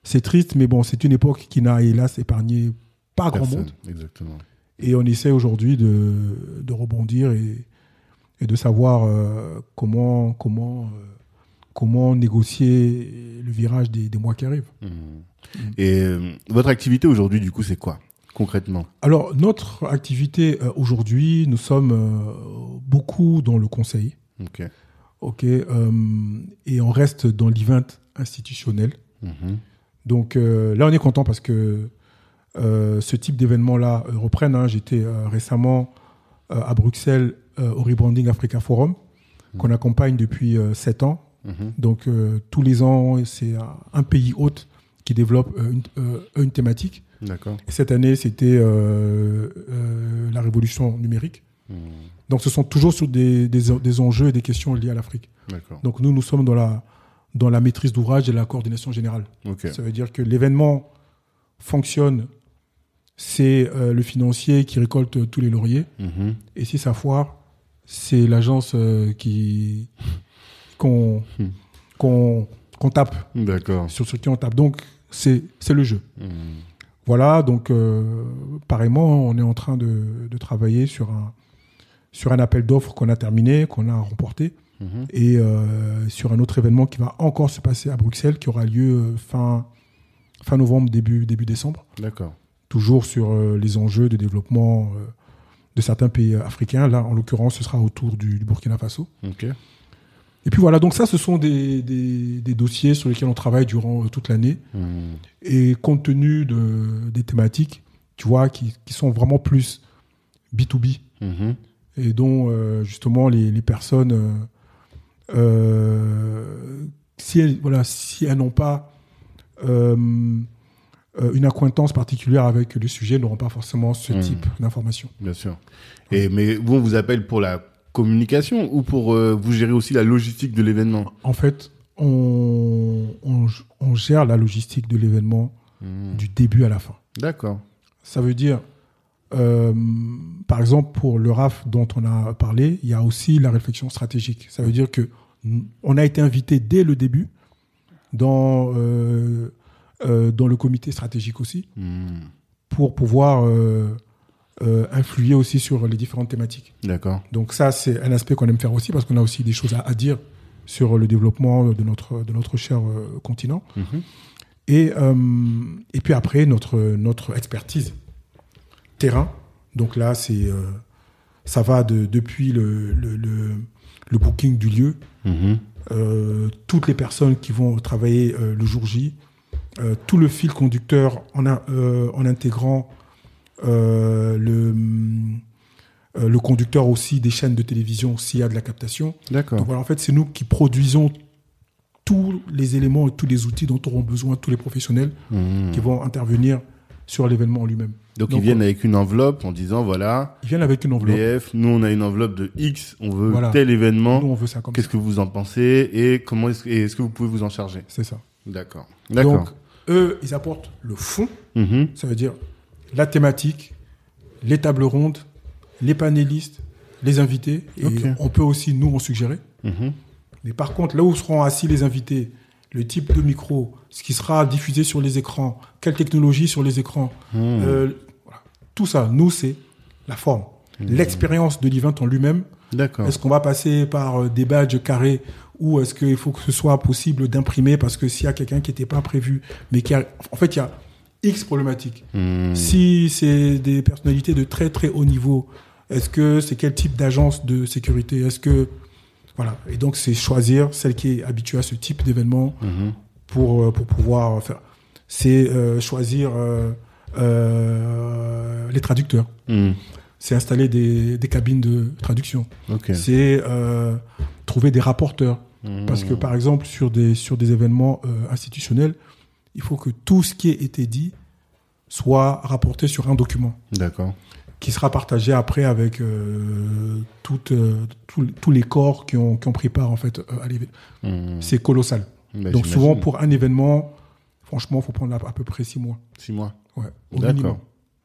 c'est triste, mais bon, c'est une époque qui n'a hélas épargné pas grand monde. Exactement. Et on essaie aujourd'hui de, de rebondir et, et de savoir euh, comment, comment, euh, comment négocier le virage des, des mois qui arrivent. Mhm. Et euh, votre activité aujourd'hui, du coup, c'est quoi concrètement? Alors, notre activité aujourd'hui, nous sommes beaucoup dans le conseil. Ok. ok, et on reste dans l'event institutionnel. Mhm. Donc là, on est content parce que euh, ce type d'événements-là euh, reprennent. hein. J'étais euh, récemment à Bruxelles au Rebranding Africa Forum, qu'on accompagne depuis euh, sept ans. Mhm. Donc euh, tous les ans, c'est un, pays hôte qui développe euh, une, euh, une thématique. Et cette année, c'était euh, euh, la révolution numérique. Mhm. Donc ce sont toujours sur des, des, des enjeux et des questions liées à l'Afrique. Donc nous, nous sommes dans la, dans la maîtrise d'ouvrage et la coordination générale. Ça veut dire que l'événement fonctionne, c'est euh, le financier qui récolte euh, tous les lauriers. Mhm. Et si ça foire, c'est l'agence euh, qui qu'on Hmm. qu'on qu'on tape, D'accord. sur, sur qui on tape. Donc c'est c'est le jeu. Mhm. Voilà, donc euh, pareillement, on est en train de, de travailler sur un, sur un appel d'offres qu'on a terminé, qu'on a remporté, Mhm. et euh, sur un autre événement qui va encore se passer à Bruxelles, qui aura lieu euh, fin, fin novembre, début, début décembre, D'accord. toujours sur euh, les enjeux de développement de certains pays euh, africains. Là, en l'occurrence, ce sera autour du, du Burkina Faso. Et puis voilà, donc ça, ce sont des, des, des dossiers sur lesquels on travaille durant euh, toute l'année. Mhm. Et compte tenu de, des thématiques, tu vois, qui, qui sont vraiment plus B2B Mhm. et dont euh, justement les, les personnes, euh, euh, si elles, voilà, si elles n'ont pas une acquaintance particulière avec le sujet, n'auront pas forcément ce Mhm. type d'information. Bien sûr. Et mais vous, on vous appelle pour la communication ou pour euh, vous gérer aussi la logistique de l'événement? En fait, on, on, on gère la logistique de l'événement Mhm. du début à la fin. D'accord. Ça veut dire, euh, par exemple, pour le RAF dont on a parlé, il y a aussi la réflexion stratégique. Ça veut dire que on a été invité dès le début dans, euh, euh, dans le comité stratégique aussi Mhm. pour pouvoir euh, euh, influer aussi sur les différentes thématiques. D'accord. Donc ça, c'est un aspect qu'on aime faire aussi parce qu'on a aussi des choses à, à dire sur le développement de notre, de notre cher continent. Mhm. Et, et puis après, notre, notre expertise terrain. Donc là, c'est, ça va de, depuis le, le, le, le booking du lieu, Mhm. euh, toutes les personnes qui vont travailler euh, le jour J, euh, tout le fil conducteur en, a- euh, en intégrant euh, le, le conducteur aussi des chaînes de télévision s'il y a de la captation. D'accord. Donc voilà, en fait, c'est nous qui produisons tous les éléments et tous les outils dont auront besoin tous les professionnels Mhm. qui vont intervenir sur l'événement en lui-même. Donc, Donc, ils viennent avec une enveloppe en disant voilà, Ils viennent avec une enveloppe. BF, nous on a une enveloppe de X, on veut Voilà. tel événement. Nous, on veut ça comme Qu'est-ce que vous en pensez et comment est-ce, et est-ce que vous pouvez vous en charger? C'est ça. D'accord. D'accord. Eux, ils apportent le fond, Mhm. ça veut dire la thématique, les tables rondes, les panélistes, les invités. Et on peut aussi, nous, en suggérer. Mhm. Mais par contre, là où seront assis les invités, le type de micro, ce qui sera diffusé sur les écrans, quelle technologie sur les écrans, Mhm. euh, voilà. tout ça, nous, c'est la forme. L'expérience de l'event en lui-même, D'accord. est-ce qu'on va passer par euh, des badges carrés ou est-ce qu'il faut que ce soit possible d'imprimer parce que s'il y a quelqu'un qui n'était pas prévu, mais qui a... En fait, il y a X problématiques. Mhm. Si c'est des personnalités de très très haut niveau, est-ce que c'est quel type d'agence de sécurité? Est-ce que... Voilà. Et donc, c'est choisir celle qui est habituée à ce type d'événement Mhm. pour, euh, pour pouvoir faire. C'est euh, choisir euh, euh, les traducteurs. Mhm. C'est installer des, des cabines de traduction c'est euh, trouver des rapporteurs. Parce que, par exemple, sur des, sur des événements euh, institutionnels, il faut que tout ce qui a été dit soit rapporté sur un document D'accord. qui sera partagé après avec euh, toutes, euh, tous- tous les corps qui ont, qui ont pris part en fait, à l'événement. Mhm. C'est colossal. Bah, Donc souvent, pour un événement, franchement, il faut prendre à, à peu près six mois. Six mois. Ouais, au minimum. D'accord.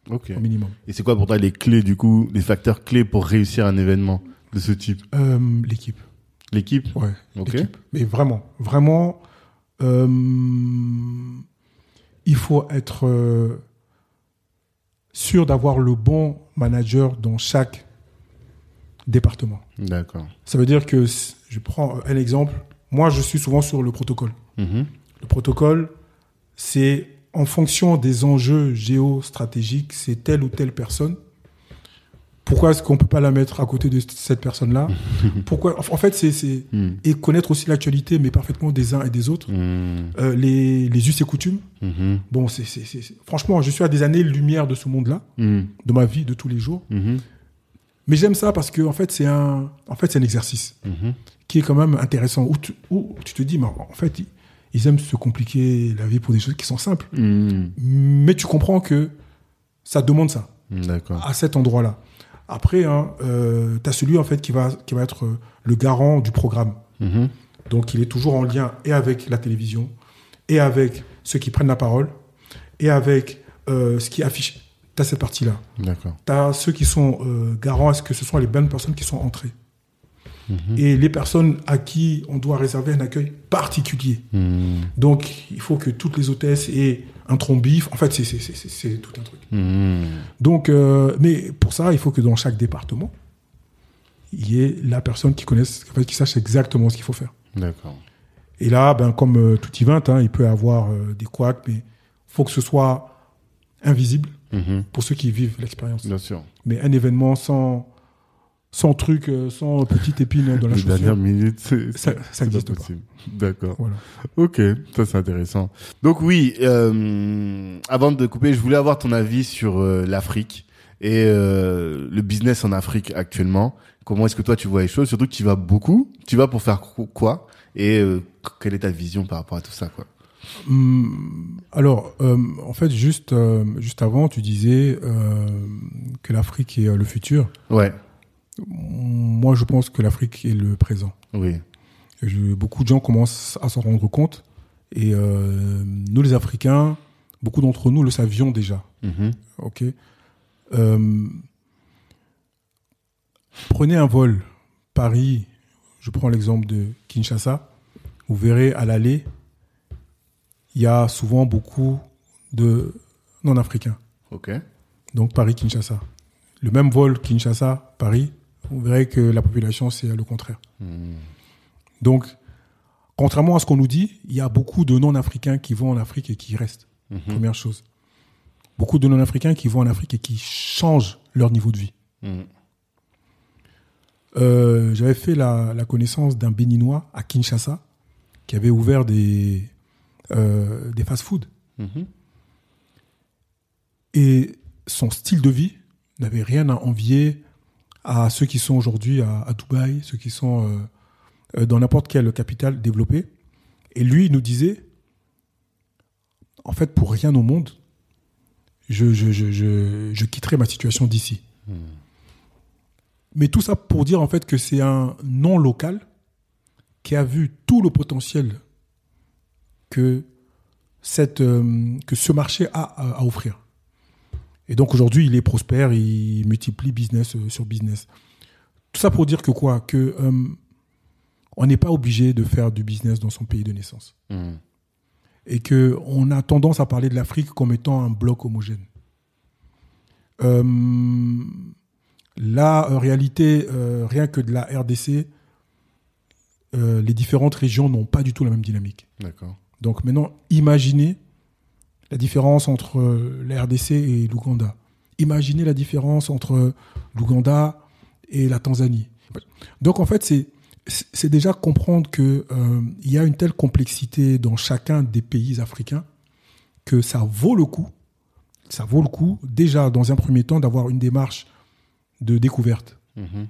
Ok. Au minimum. Et c'est quoi pour toi les clés du coup, les facteurs clés pour réussir un événement de ce type? Euh, L'équipe. L'équipe. Ouais, Ok. l'équipe. Mais vraiment, vraiment, euh, il faut être euh, sûr d'avoir le bon manager dans chaque département. D'accord. Ça veut dire que, je prends un exemple, moi je suis souvent sur le protocole. Mhm. Le protocole, c'est en fonction des enjeux géostratégiques, c'est telle ou telle personne. Pourquoi est-ce qu'on peut pas la mettre à côté de cette personne-là Pourquoi En fait, c'est c'est- Mhm. et connaître aussi l'actualité, mais parfaitement des uns et des autres. Mhm. Euh, les, les us et coutumes. Mhm. Bon, c'est franchement, je suis à des années-lumière de ce monde-là, Mhm. de ma vie de tous les jours. Mhm. Mais j'aime ça parce que en fait, c'est un, en fait, c'est un exercice Mhm. qui est quand même intéressant. Où tu, où tu te dis, mais en fait, ils, ils aiment se compliquer la vie pour des choses qui sont simples. Mais tu comprends que ça demande ça à cet endroit-là. Après, hein, euh, tu as celui en fait qui va, qui va être euh, le garant du programme. Mhm. Donc, il est toujours en lien et avec la télévision, et avec ceux qui prennent la parole, et avec euh, ce qui affiche. Tu as cette partie-là. Tu as ceux qui sont euh, garants à ce que ce sont les bonnes personnes qui sont entrées? Mhm. Et les personnes à qui on doit réserver un accueil particulier. Mhm. Donc, il faut que toutes les hôtesses aient un trombif. En fait, c'est- tout un truc. Mhm. Donc, euh, mais pour ça, il faut que dans chaque département, il y ait la personne qui connaisse, en fait, qui sache exactement ce qu'il faut faire. D'accord. Et là, ben, comme euh, tout event, hein, il peut y avoir euh, des couacs, mais faut que ce soit invisible pour ceux qui vivent l'expérience. Bien sûr. Mais un événement sans, sans truc, euh, sans petite épine dans la chaussure, dernières minutes, c'est ça, ça c'est n'existe pas. D'accord. Voilà. Ok, ça c'est intéressant. Donc oui, euh, avant de couper, je voulais avoir ton avis sur euh, l'Afrique et euh, le business en Afrique actuellement. Comment est-ce que toi tu vois les choses? Surtout que tu vas beaucoup. Tu vas pour faire qu- quoi? Et euh, quelle est ta vision par rapport à tout ça quoi? Hum, alors, euh, en fait, juste, euh, juste avant, tu disais euh, que l'Afrique est euh, le futur. Ouais. Moi, je pense que l'Afrique est le présent. Oui. Je- beaucoup de gens commencent à s'en rendre compte. Et euh, nous, les Africains, beaucoup d'entre nous le savions déjà. Mhm. Ok. Euh, prenez un vol Paris. Je prends l'exemple de Kinshasa. Vous verrez à l'aller, il y a souvent beaucoup de non-africains. Ok. Donc Paris-Kinshasa. Le même vol Kinshasa-Paris, vous verrez que la population, c'est le contraire. Mhm. Donc, contrairement à ce qu'on nous dit, il y a beaucoup de non-africains qui vont en Afrique et qui restent. Mhm. Première chose. Beaucoup de non-africains qui vont en Afrique et qui changent leur niveau de vie. Mhm. Euh, J'avais fait la, la connaissance d'un Béninois à Kinshasa qui avait ouvert des, euh, des fast-food. Et son style de vie n'avait rien à envier à ceux qui sont aujourd'hui à, à Dubaï, ceux qui sont euh, euh, dans n'importe quelle capitale développée. Et lui, il nous disait, en fait, pour rien au monde, je, je, je, je, je quitterai ma situation d'ici. Mais tout ça pour dire en fait que c'est un non local qui a vu tout le potentiel que, cette, euh, que ce marché a à, à offrir. Et donc aujourd'hui, il est prospère, il multiplie business euh, sur business. Tout ça pour dire que quoi? Que euh, on n'est pas obligé de faire du business dans son pays de naissance. Hmm. Et que on a tendance à parler de l'Afrique comme étant un bloc homogène. Euh, la réalité, euh, rien que de la RDC, les différentes régions n'ont pas du tout la même dynamique. D'accord. Donc maintenant, imaginez la différence entre euh, la RDC et l'Ouganda. Imaginez la différence entre l'Ouganda et la Tanzanie. Donc en fait, c'est c'est déjà comprendre que euh, il y a une telle complexité dans chacun des pays africains que ça vaut le coup, ça vaut le coup déjà dans un premier temps d'avoir une démarche de découverte Mhm.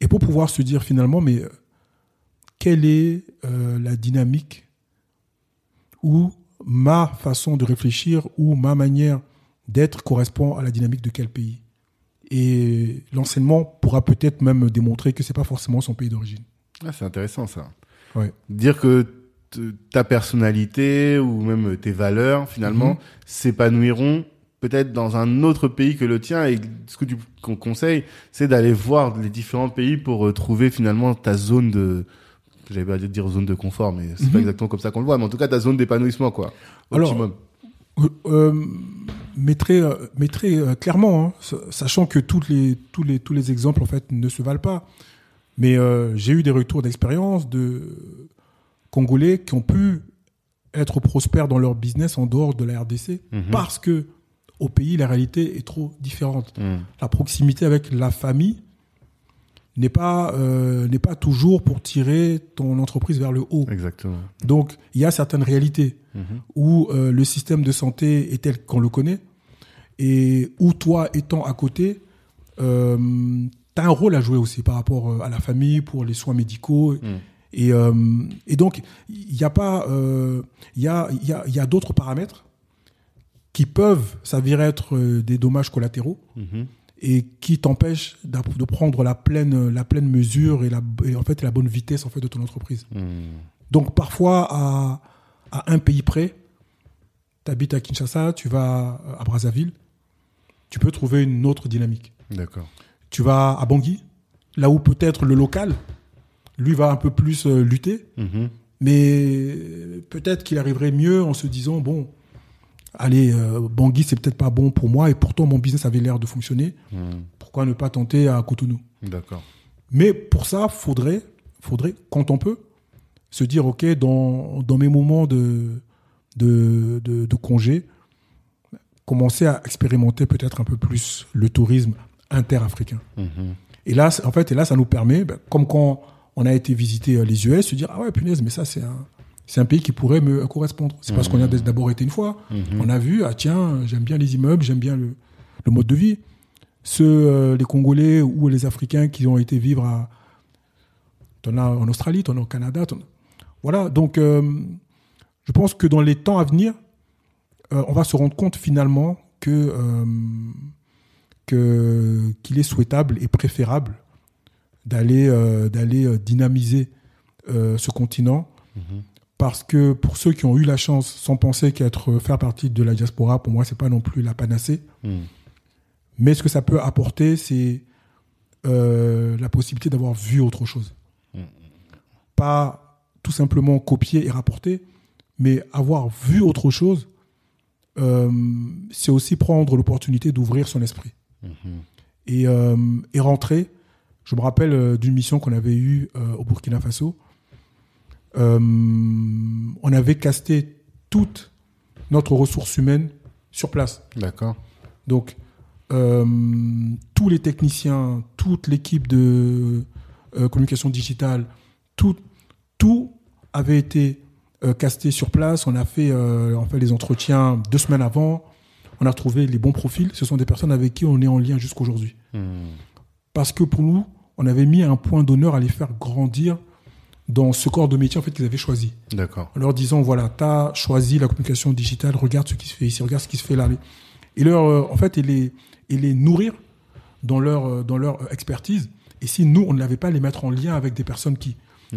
et pour pouvoir se dire finalement mais euh, quelle est euh, la dynamique ou ma façon de réfléchir ou ma manière d'être correspond à la dynamique de quel pays et l'enseignement pourra peut-être même démontrer que c'est pas forcément son pays d'origine Ah, c'est intéressant ça. Ouais. Dire que ta personnalité ou même tes valeurs, finalement, Mhm. s'épanouiront peut-être dans un autre pays que le tien. Et ce que tu qu'on conseille, c'est d'aller voir les différents pays pour euh, trouver finalement ta zone de... J'avais pas dire zone de confort, mais c'est Mhm. pas exactement comme ça qu'on le voit. Mais en tout cas, ta zone d'épanouissement, quoi. Alors, Optimum. Euh, euh, mais très, euh, très euh, clairement, hein, sa- sachant que toutes les, tous, les, tous les exemples en fait ne se valent pas. Mais euh, j'ai eu des retours d'expérience de Congolais qui ont pu être prospères dans leur business en dehors de la RDC Mhm. parce que au pays la réalité est trop différente. Mhm. La proximité avec la famille n'est pas euh, n'est pas toujours pour tirer ton entreprise vers le haut. Exactement. Donc il y a certaines réalités Mhm. où euh, le système de santé est tel qu'on le connaît, et où toi étant à côté, euh, tu as un rôle à jouer aussi par rapport euh, à la famille, pour les soins médicaux. Mhm. Et, et donc, il n'y a pas, il y a, il y a, il y a d'autres paramètres qui peuvent s'avérer être des dommages collatéraux Mhm. Et qui t'empêchent d'app- de prendre la pleine, la pleine mesure et, la, et en fait la bonne vitesse en fait de ton entreprise. Mhm. Donc parfois, à, à un pays près, tu habites à Kinshasa, tu vas à Brazzaville, tu peux trouver une autre dynamique. D'accord. Tu vas à Bangui, là où peut-être le local, lui, va un peu plus euh, lutter, Mhm. mais peut-être qu'il arriverait mieux en se disant, bon, allez, euh, Bangui, c'est peut-être pas bon pour moi, et pourtant mon business avait l'air de fonctionner, Mhm. pourquoi ne pas tenter à Cotonou? D'accord. mais pour ça, faudrait, faudrait, quand on peut, se dire, OK, dans, dans mes moments de, de, de, de congé, commencer à expérimenter peut-être un peu plus le tourisme interafricain. Mhm. Et là, en fait, et là, ça nous permet, ben, comme quand on a été visiter euh, les US, se dire, ah ouais, punaise, mais ça, c'est un, c'est un pays qui pourrait me correspondre. C'est parce qu'on y a d'abord été une fois. Mhm. On a vu, ah tiens, j'aime bien les immeubles, j'aime bien le, le mode de vie. Ceux, euh, les Congolais ou les Africains qui ont été vivre à, t'en as en Australie, t'en as au Canada, voilà. Donc, euh, je pense que dans les temps à venir, euh, on va se rendre compte finalement que qu'il est souhaitable et préférable d'aller d'aller dynamiser ce continent Mhm. Parce que pour ceux qui ont eu la chance, sans penser qu'être faire partie de la diaspora, pour moi, c'est pas non plus la panacée. Mhm. Mais ce que ça peut apporter, c'est euh, la possibilité d'avoir vu autre chose. Mhm. Pas tout simplement copier et rapporter, mais avoir vu autre chose, euh, c'est aussi prendre l'opportunité d'ouvrir son esprit Mhm. et, euh, et rentrer. Je me rappelle euh, d'une mission qu'on avait eue euh, au Burkina Faso. Euh, on avait casté toute notre ressource humaine sur place. D'accord. Donc, euh, tous les techniciens, toute l'équipe de euh, communication digitale, tout, tout avait été casté sur place. On a fait, on fait les entretiens deux semaines avant. On a trouvé les bons profils. Ce sont des personnes avec qui on est en lien jusqu'aujourd'hui. Mhm. Parce que pour nous, on avait mis un point d'honneur à les faire grandir dans ce corps de métier en fait qu'ils avaient choisi. D'accord. En leur disant voilà, tu as choisi la communication digitale, regarde ce qui se fait ici, regarde ce qui se fait là. et leur, euh, en fait, et les, et les nourrir dans leur, euh, dans leur expertise. Et si nous, on ne l'avait pas, les mettre en lien avec des personnes qui.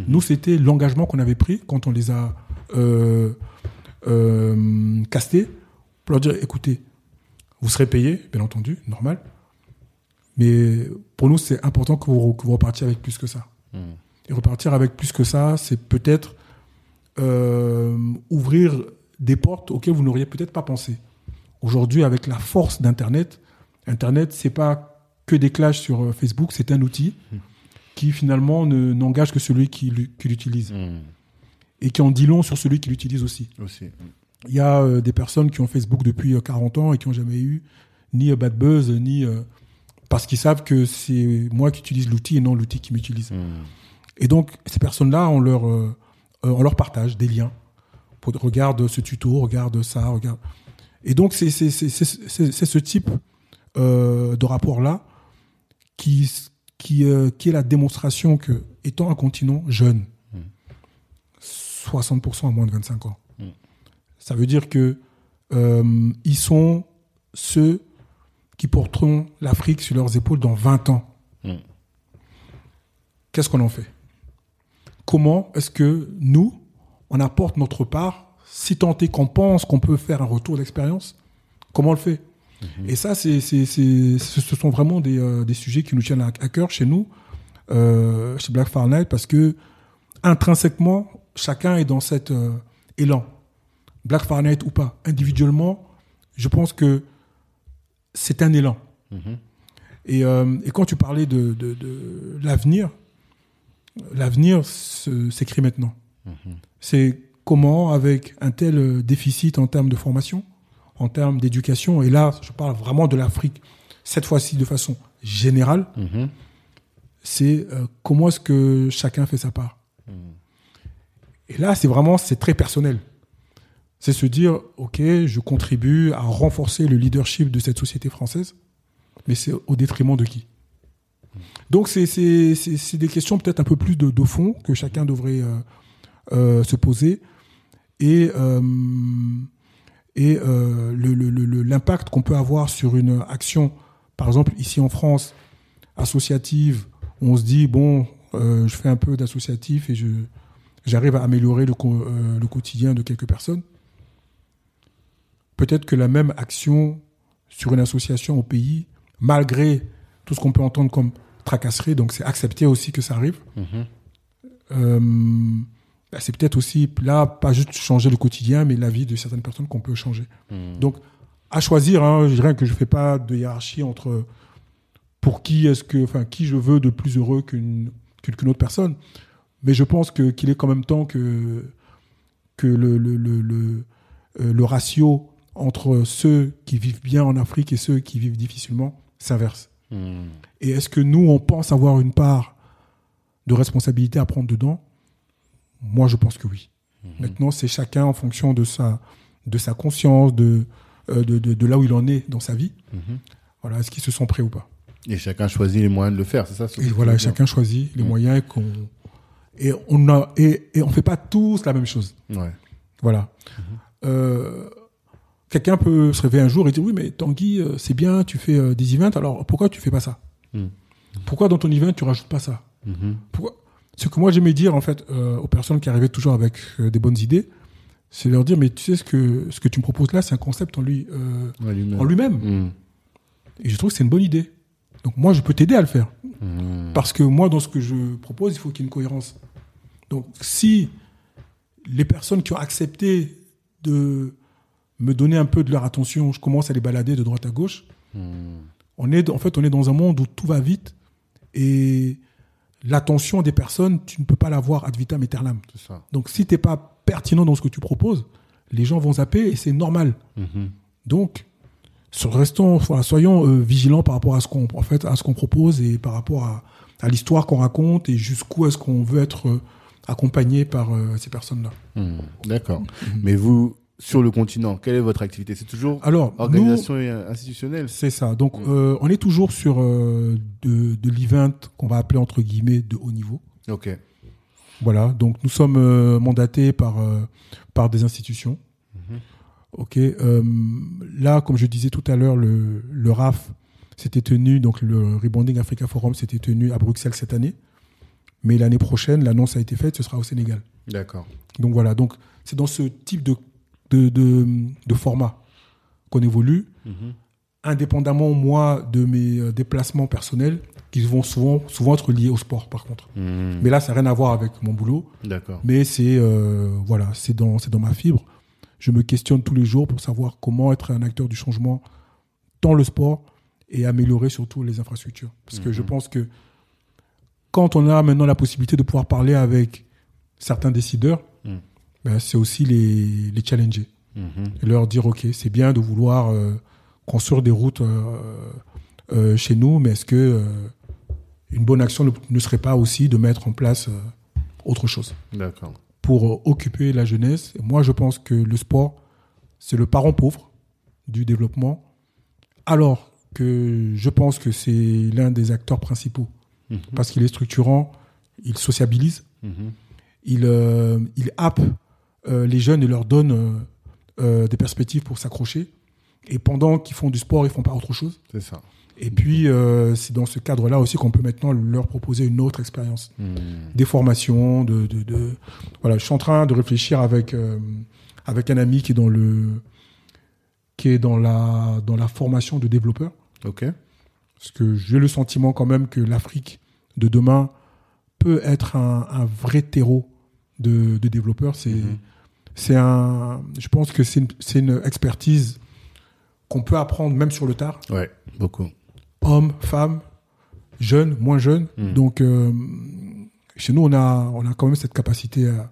Nous, c'était l'engagement qu'on avait pris quand on les a euh, euh, castés pour leur dire écoutez, vous serez payés, bien entendu, normal. Mais pour nous, c'est important que vous, que vous repartiez avec plus que ça. Et repartir avec plus que ça, c'est peut-être euh, ouvrir des portes auxquelles vous n'auriez peut-être pas pensé. Aujourd'hui, avec la force d'Internet, Internet, c'est pas que des clashs sur euh, Facebook, c'est un outil qui finalement ne- n'engage que celui qui, l'u- qui l'utilise Hmm. et qui en dit long sur celui qui l'utilise aussi. Aussi. Il y a euh, des personnes qui ont Facebook depuis euh, 40 ans et qui n'ont jamais eu ni euh, bad buzz, ni euh, parce qu'ils savent que c'est moi qui utilise l'outil et non l'outil qui m'utilise. Et donc, ces personnes-là, on leur, euh, euh, on leur partage des liens. Pour, regarde ce tuto, regarde ça, regarde. Et donc, c'est ce type euh, de rapport-là qui, qui, euh, qui est la démonstration que, étant un continent jeune, 60% à moins de 25 ans, ça veut dire que ils sont ceux qui porteront l'Afrique sur leurs épaules dans 20 ans. Mm. Qu'est-ce qu'on en fait? Comment est-ce que nous, on apporte notre part, si tant est qu'on pense qu'on peut faire un retour d'expérience, comment on le fait? Et ça, c'est, c'est, c'est- ce ce sont vraiment des, euh, des sujets qui nous tiennent à, à cœur chez nous, euh, chez Black Fahrenheit, parce que intrinsèquement, chacun est dans cet euh, élan. Black Fahrenheit ou pas, individuellement, je pense que c'est un élan. Mhm. Et, et quand tu parlais de, de, de l'avenir, l'avenir s'écrit maintenant. C'est comment, avec un tel euh, déficit en termes de formation, en termes d'éducation, et là, je parle vraiment de l'Afrique, cette fois-ci de façon générale, Mhm. c'est euh, comment est-ce que chacun fait sa part. Et là, c'est vraiment, c'est très personnel. C'est se dire, OK, je contribue à renforcer le leadership de cette société française, mais c'est au détriment de qui? Donc, c'est- des questions peut-être un peu plus de, fond que chacun devrait euh, euh, se poser. Et, euh, et euh, l'impact qu'on peut avoir sur une action, par exemple, ici en France, associative, on se dit, bon, je fais un peu d'associatif et j'arrive à améliorer le, le quotidien de quelques personnes. Peut-être que la même action sur une association au pays, malgré tout ce qu'on peut entendre comme tracasserie, donc c'est accepter aussi que ça arrive, Mhm. euh, bah, c'est peut-être aussi là, pas juste changer le quotidien, mais la vie de certaines personnes qu'on peut changer. Mhm. Donc, à choisir, hein, je dirais que je fais pas de hiérarchie entre pour qui est-ce que, enfin, qui je veux de plus heureux qu'une qu'une autre personne. Mais je pense que qu'il est quand même temps que que le le, le, le, euh, le ratio entre ceux qui vivent bien en Afrique et ceux qui vivent difficilement s'inverse. Mhm. Et est-ce que nous, on pense avoir une part de responsabilité à prendre dedans? Moi, je pense que oui. Maintenant, c'est chacun en fonction de sa, de sa conscience, de, euh, de, de, de là où il en est dans sa vie. Mhm. Voilà, est-ce qu'ils se sont prêts ou pas? Et chacun choisit les moyens de le faire, c'est ça ce Et voilà, chacun choisit les Mm. moyens qu'on et on a et, et on fait pas tous la même chose. Ouais. Voilà. Euh, Quelqu'un peut se réveiller un jour et dire oui mais Tanguy euh, c'est bien tu fais euh, des events alors pourquoi tu fais pas ça? Mm. Pourquoi dans ton event tu rajoutes pas ça? Mhm. Pourquoi? Ce que moi j'aimais dire en fait euh, aux personnes qui arrivaient toujours avec euh, des bonnes idées, c'est leur dire mais tu sais ce que ce que tu me proposes là c'est un concept en lui euh, Ouais, en lui-même Mhm. et je trouve que c'est une bonne idée. Donc moi je peux t'aider à le faire. Mhm. Parce que moi, dans ce que je propose, il faut qu'il y ait une cohérence. Donc, si les personnes qui ont accepté de me donner un peu de leur attention, je commence à les balader de droite à gauche, Mhm. on est, en fait, on est dans un monde où tout va vite et l'attention des personnes, tu ne peux pas l'avoir ad vitam aeternam. Ça. Donc, si t'es pas pertinent dans ce que tu proposes, les gens vont zapper et c'est normal. Mhm. Donc, restons, voilà, soyons euh, vigilants par rapport à ce qu'on, en fait, à ce qu'on propose et par rapport à, à l'histoire qu'on raconte et jusqu'où est-ce qu'on veut être euh, accompagné par euh, ces personnes-là. Mhm. D'accord. Mais vous, sur le continent, quelle est votre activité? C'est toujours Alors, nous, organisation et institutionnelle? C'est ça. Donc, euh, on est toujours sur euh, de, de l'event qu'on va appeler entre guillemets de haut niveau. Ok. Voilà. Donc, nous sommes euh, mandatés par par des institutions. Ok. Euh, là, comme je disais tout à l'heure, le, le RAF s'était tenu, donc le Rebonding Africa Forum s'était tenu à Bruxelles cette année. Mais l'année prochaine, l'annonce a été faite, ce sera au Sénégal. D'accord. Donc voilà, donc c'est dans ce type de, de, de, de format qu'on évolue, indépendamment, moi, de mes euh, déplacements personnels, qui vont souvent, souvent être liés au sport, par contre. Mhm. Mais là, ça n'a rien à voir avec mon boulot, D'accord. mais c'est euh, voilà, c'est dans, dans ma fibre. Je me questionne tous les jours pour savoir comment être un acteur du changement dans le sport et améliorer surtout les infrastructures. Parce que je pense que quand on a maintenant la possibilité de pouvoir parler avec certains décideurs, Mm. Ben, c'est aussi les, les challenger Mhm. et leur dire ok c'est bien de vouloir euh, construire des routes euh, euh, chez nous mais est-ce que une bonne action ne, ne serait pas aussi de mettre en place autre chose? D'accord. pour occuper la jeunesse moi je pense que le sport c'est le parent pauvre du développement alors que je pense que c'est l'un des acteurs principaux Mhm. parce qu'il est structurant il sociabilise Mhm. il, euh, il happe les jeunes et leur donne euh, euh, des perspectives pour s'accrocher. Et pendant qu'ils font du sport, ils font pas autre chose. C'est ça. Et puis, euh, c'est dans ce cadre-là aussi qu'on peut maintenant leur proposer une autre expérience. Mhm. Des formations, de, de, de- Voilà, je suis en train de réfléchir avec, euh, avec un ami qui est dans le qui est dans la, dans la formation de développeurs. Ok. Parce que j'ai le sentiment quand même que l'Afrique de demain peut être un, un vrai terreau de, de développeurs. C'est, Mhm. C'est un, je pense que c'est une, expertise qu'on peut apprendre même sur le tard. Ouais, beaucoup. Hommes, femmes, jeunes, moins jeunes. Mhm. Donc, euh, chez nous, on a, on a quand même cette capacité à,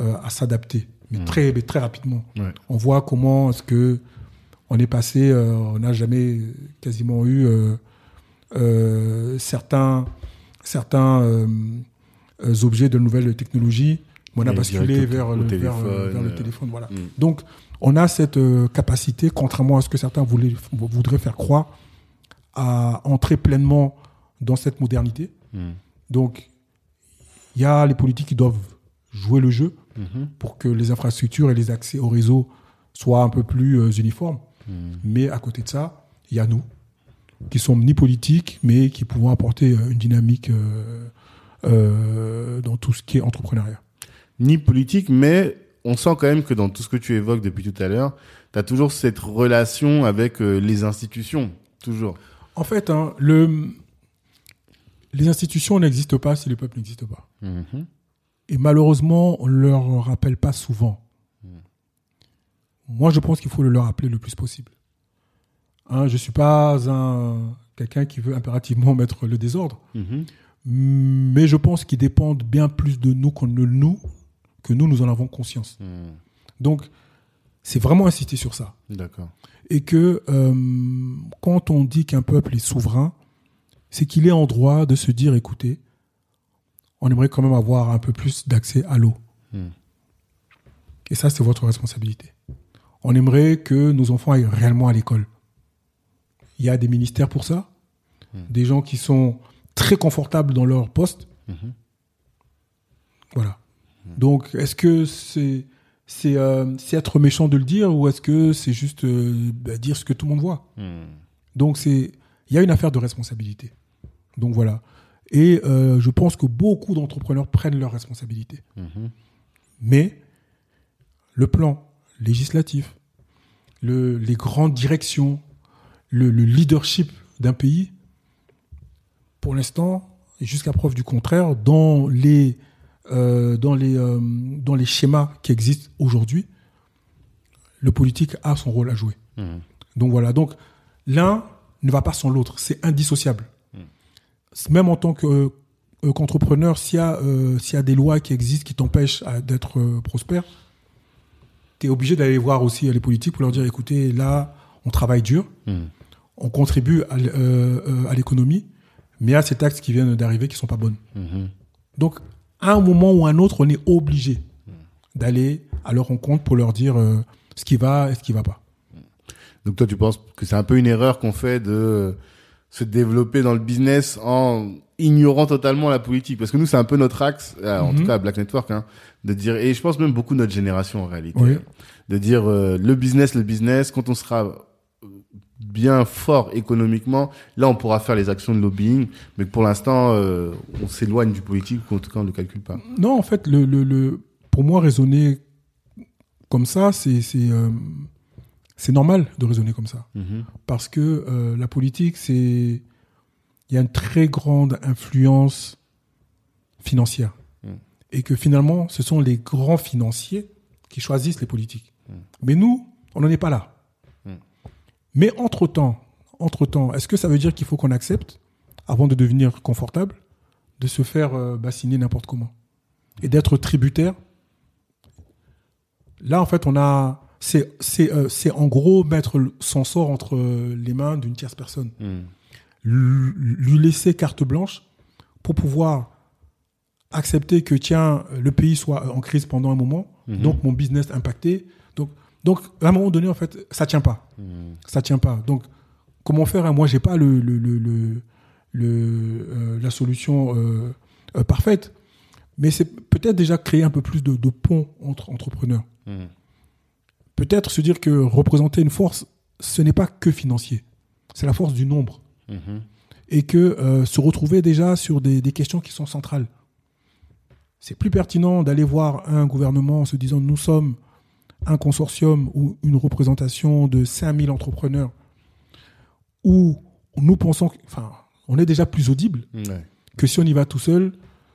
euh, à s'adapter, mais Mhm. très, mais très rapidement. Ouais. On voit comment est-ce que on est passé, euh, on n'a jamais quasiment eu euh, certains, certains objets de nouvelles technologies. On a basculé vers, au le, téléphone, euh, vers le euh, téléphone. Voilà. Mm. Donc, on a cette euh, capacité, contrairement à ce que certains voulaient, voudraient faire croire, à entrer pleinement dans cette modernité. Mhm. Donc, il y a les politiques qui doivent jouer le jeu Mhm. pour que les infrastructures et les accès au réseau soient un peu plus euh, uniformes. Mhm. Mais à côté de ça, il y a nous, qui sommes ni politiques, mais qui pouvons apporter une dynamique euh, euh, dans tout ce qui est entrepreneuriat. Ni politique, mais on sent quand même que dans tout ce que tu évoques depuis tout à l'heure, tu as toujours cette relation avec euh, les institutions. Toujours. En fait, hein, le, les institutions n'existent pas si le peuple n'existe pas. Mhm. Et malheureusement, on ne leur rappelle pas souvent. Moi, je pense qu'il faut le leur rappeler le plus possible. Hein, je ne suis pas un, quelqu'un qui veut impérativement mettre le désordre, Mhm. mais je pense qu'ils dépendent bien plus de nous qu'on ne nous, que nous, nous en avons conscience. Mhm. Donc, c'est vraiment insister sur ça. D'accord. Et que euh, quand on dit qu'un peuple est souverain, c'est qu'il est en droit de se dire, écoutez, on aimerait quand même avoir un peu plus d'accès à l'eau. Mhm. Et ça, c'est votre responsabilité. On aimerait que nos enfants aillent réellement à l'école. Il y a des ministères pour ça, des gens qui sont très confortables dans leur poste. Voilà. Donc, est-ce que c'est c'est euh, c'est être méchant de le dire ou est-ce que c'est juste euh, bah, dire ce que tout le monde voit? Mhm. Donc, c'est il y a une affaire de responsabilité. Donc voilà. Et euh, je pense que beaucoup d'entrepreneurs prennent leurs responsabilités. Mhm. Mais le plan législatif, le, les grandes directions, le, le leadership d'un pays, pour l'instant, et jusqu'à preuve du contraire, dans les, euh, dans les, euh, dans les schémas qui existent aujourd'hui, le politique a son rôle à jouer. Mhm. Donc voilà, donc l'un ne va pas sans l'autre, c'est indissociable. Même en tant que, euh, qu'entrepreneur, s'il y, a, s'il y a des lois qui existent qui t'empêchent d'être prospère, tu es obligé d'aller voir aussi les politiques pour leur dire, écoutez, là, on travaille dur, Mhm. on contribue à, l'économie, mais il y a ces taxes qui viennent d'arriver qui sont pas bonnes. Mhm. Donc, à un moment ou à un autre, on est obligé d'aller à leur rencontre pour leur dire euh, ce qui va et ce qui va pas. Donc toi, tu penses que c'est un peu une erreur qu'on fait de se développer dans le business en ignorant totalement la politique? Parce que nous, c'est un peu notre axe, euh, en Mhm. tout cas à Black Network, hein, de dire, et je pense même beaucoup notre génération en réalité, Oui. de dire euh, le business, le business, quand on sera euh, bien fort économiquement, là on pourra faire les actions de lobbying, mais pour l'instant euh, on s'éloigne du politique, ou en tout cas on ne le calcule pas. Non, en fait, le, le, le, pour moi, raisonner comme ça, c'est c'est euh, normal de raisonner comme ça. Mhm. Parce que euh, la politique, c'est. Il y a une très grande influence financière. Mm. Et que finalement, ce sont les grands financiers qui choisissent les politiques. Mm. Mais nous, on n'en est pas là. Mais entre-temps, entre-temps, est-ce que ça veut dire qu'il faut qu'on accepte, avant de devenir confortable, de se faire euh, bassiner n'importe comment Et d'être tributaire? Là, en fait, on a. C'est c'est, euh, c'est en gros mettre son sort entre euh, les mains d'une tierce personne. Lui lui laisser carte blanche pour pouvoir accepter que, tiens, le pays soit en crise pendant un moment, Mhm. donc mon business impacté. Donc, à un moment donné, en fait, ça tient pas. Mhm. Ça tient pas. Donc, comment faire hein? Moi, j'ai pas le, le, le, le, le, euh, la solution euh, euh, parfaite, mais c'est peut-être déjà créer un peu plus de, de ponts entre entrepreneurs. Mhm. Peut-être se dire que représenter une force, ce n'est pas que financier. C'est la force du nombre. Mhm. Et que se retrouver déjà sur des, des questions qui sont centrales. C'est plus pertinent d'aller voir un gouvernement en se disant nous sommes un consortium ou une représentation de 5000 entrepreneurs où nous pensons, enfin, on est déjà plus audible Ouais. que si on y va tout seul.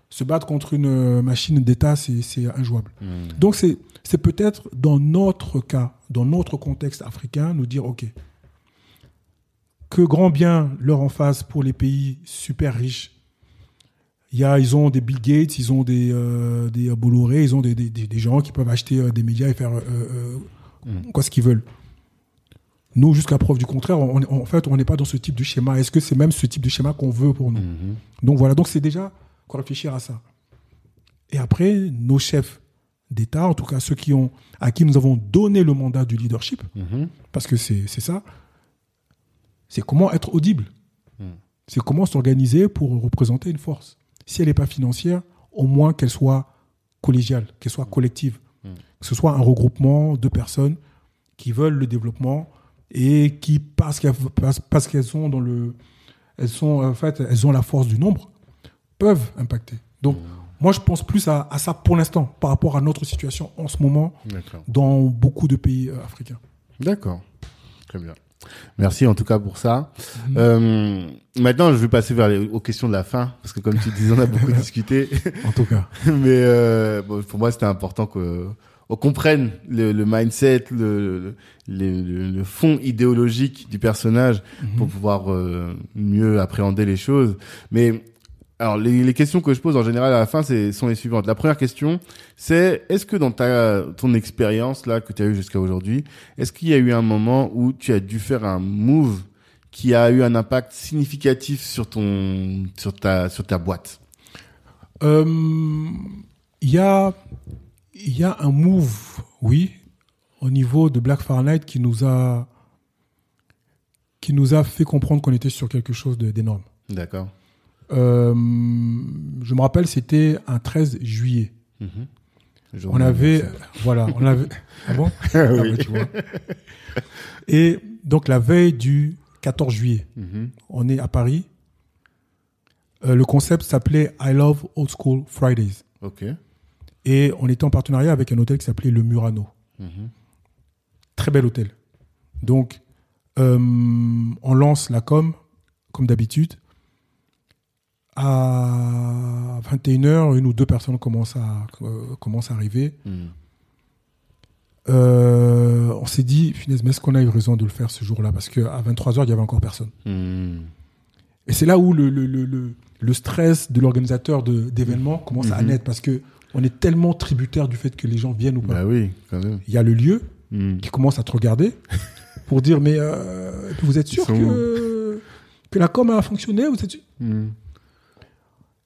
Se battre contre une euh, machine d'État, c'est injouable. Mhm. Donc c'est c'est peut-être dans notre cas, dans notre contexte africain, nous dire ok, que grand bien leur en face pour les pays super riches. Il y a, ils ont des Bill Gates, ils ont des euh, des Bolloré, ils ont des, des, des- gens qui peuvent acheter euh, des médias et faire euh, euh, Mm. quoi ce qu'ils veulent. Nous, jusqu'à preuve du contraire, on, on- en fait, on n'est pas dans ce type de schéma. Est-ce que c'est même ce type de schéma qu'on veut pour nous? Mhm. donc voilà, donc c'est déjà qu'on réfléchir à ça. Et après, nos chefs d'État, en tout cas ceux qui ont, à qui nous avons donné le mandat du leadership, Mhm. parce que c'est c'est ça, c'est comment être audible. Mm. C'est comment s'organiser pour représenter une force. Si elle n'est pas financière, au moins qu'elle soit collégiale, qu'elle soit collective. Mm. Que ce soit un regroupement de personnes qui veulent le développement et qui, parce qu'elles parce, qu'elles sont dans le. Elles sont, en fait, elles ont la force du nombre, peuvent impacter. Donc, moi, je pense plus à, à ça pour l'instant, par rapport à notre situation en ce moment D'accord. dans beaucoup de pays euh, africains. D'accord. Très bien. Merci en tout cas pour ça. Mhm. Euh, maintenant, je vais passer vers les, aux questions de la fin, parce que comme tu disais, on a beaucoup discuté. En tout cas. Mais euh, bon, pour moi, c'était important que on comprenne le, le mindset, le, le, le- le fond idéologique du personnage pour pouvoir euh, mieux appréhender les choses. Mais alors, les, les questions que je pose en général à la fin, c'est sont les suivantes. La première question, c'est est-ce que dans ta ton expérience là que tu as eu jusqu'à aujourd'hui, est-ce qu'il y a eu un moment où tu as dû faire un move qui a eu un impact significatif sur ton sur ta sur ta boîte? Euh, Il y, a, il y a un move, oui, au niveau de Black Fahrenheit qui nous a, qui nous a fait comprendre qu'on était sur quelque chose d'énorme. D'accord. Euh, je me rappelle, c'était un 13 juillet. Mhm. On avait, voilà, on avait, ah bon? Ah oui. tu vois. Et donc la veille du 14 juillet, Mhm. on est à Paris. Euh, le concept s'appelait I Love Old School Fridays. Ok. Et on était en partenariat avec un hôtel qui s'appelait le Murano. Mhm. Très bel hôtel. Donc, euh, on lance la com, comme d'habitude. À 21h, une ou deux personnes commencent à, euh, commencent à arriver. Mhm. Euh, on s'est dit, finesse, mais est-ce qu'on a eu raison de le faire ce jour-là? Parce qu'à 23h, il y avait encore personne. Mhm. Et c'est là où le, le, le, le, stress de l'organisateur de- d'événements commence à Mhm. naître. Parce que on est tellement tributaire du fait que les gens viennent ou pas. Bah oui, quand même. Il y a le lieu, qui commence à te regarder pour dire mais euh, vous êtes sûr que, que la com a fonctionné vous êtes sûr?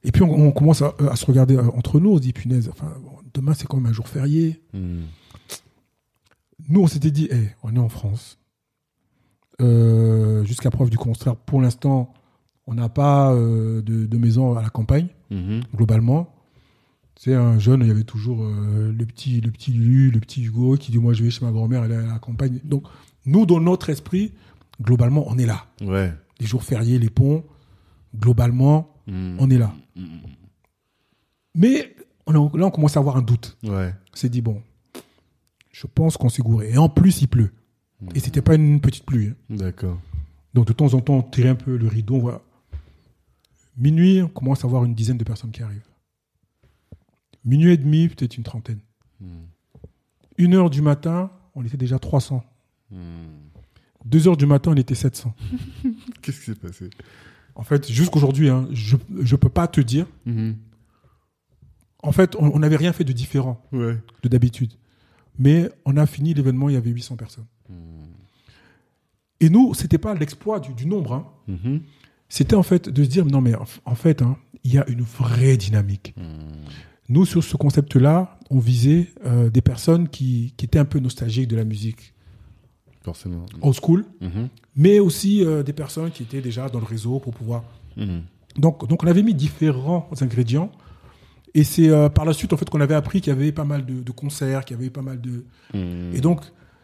Et puis on, on commence à, à se regarder euh, entre nous, on se dit punaise, enfin, demain c'est quand même un jour férié. Mhm. Nous on s'était dit, Eh, on est en France. Euh, Jusqu'à preuve du contraire, pour l'instant, On n'a pas euh, de, de maison à la campagne, Mhm. globalement. C'est un jeune, il y avait toujours euh, le petit, le petit Lulu, le petit Hugo qui dit moi je vais chez ma grand-mère, elle est à la campagne. Donc nous, dans notre esprit, globalement, on est là. Ouais. Les jours fériés, les ponts, globalement, Mhm. on est là. Mais on a- là, on commence à avoir un doute. Ouais. On s'est dit bon, je pense qu'on s'est gouré. Et en plus, il pleut. Et c'était pas une petite pluie. hein. D'accord. Donc de temps en temps, on tirait un peu le rideau. Minuit, on commence à voir une dizaine de personnes qui arrivent. Minuit et demi, peut-être une trentaine. Mhm. Une heure du matin, on était déjà 300. Mhm. Deux heures du matin, on était 700. Qu'est-ce qui s'est passé? En fait, jusqu'aujourd'hui, hein, je ne peux pas te dire. Mhm. En fait, on n'avait rien fait de différent Ouais. de d'habitude. Mais on a fini l'événement, il y avait 800 personnes. Mhm. Et nous, c'était pas l'exploit du, du nombre. hein. Mhm. C'était en fait de se dire, non mais en, fait, hein, il y a une vraie dynamique. Mhm. Nous, sur ce concept-là, on visait euh, des personnes qui, qui étaient un peu nostalgiques de la musique Forcément. old school, Mhm. mais aussi euh, des personnes qui étaient déjà dans le réseau pour pouvoir. Mhm. Donc, donc on avait mis différents ingrédients. Et c'est euh, par la suite en fait qu'on avait appris qu'il y avait pas mal de, de concerts, qu'il y avait pas mal de. Mhm. Et donc,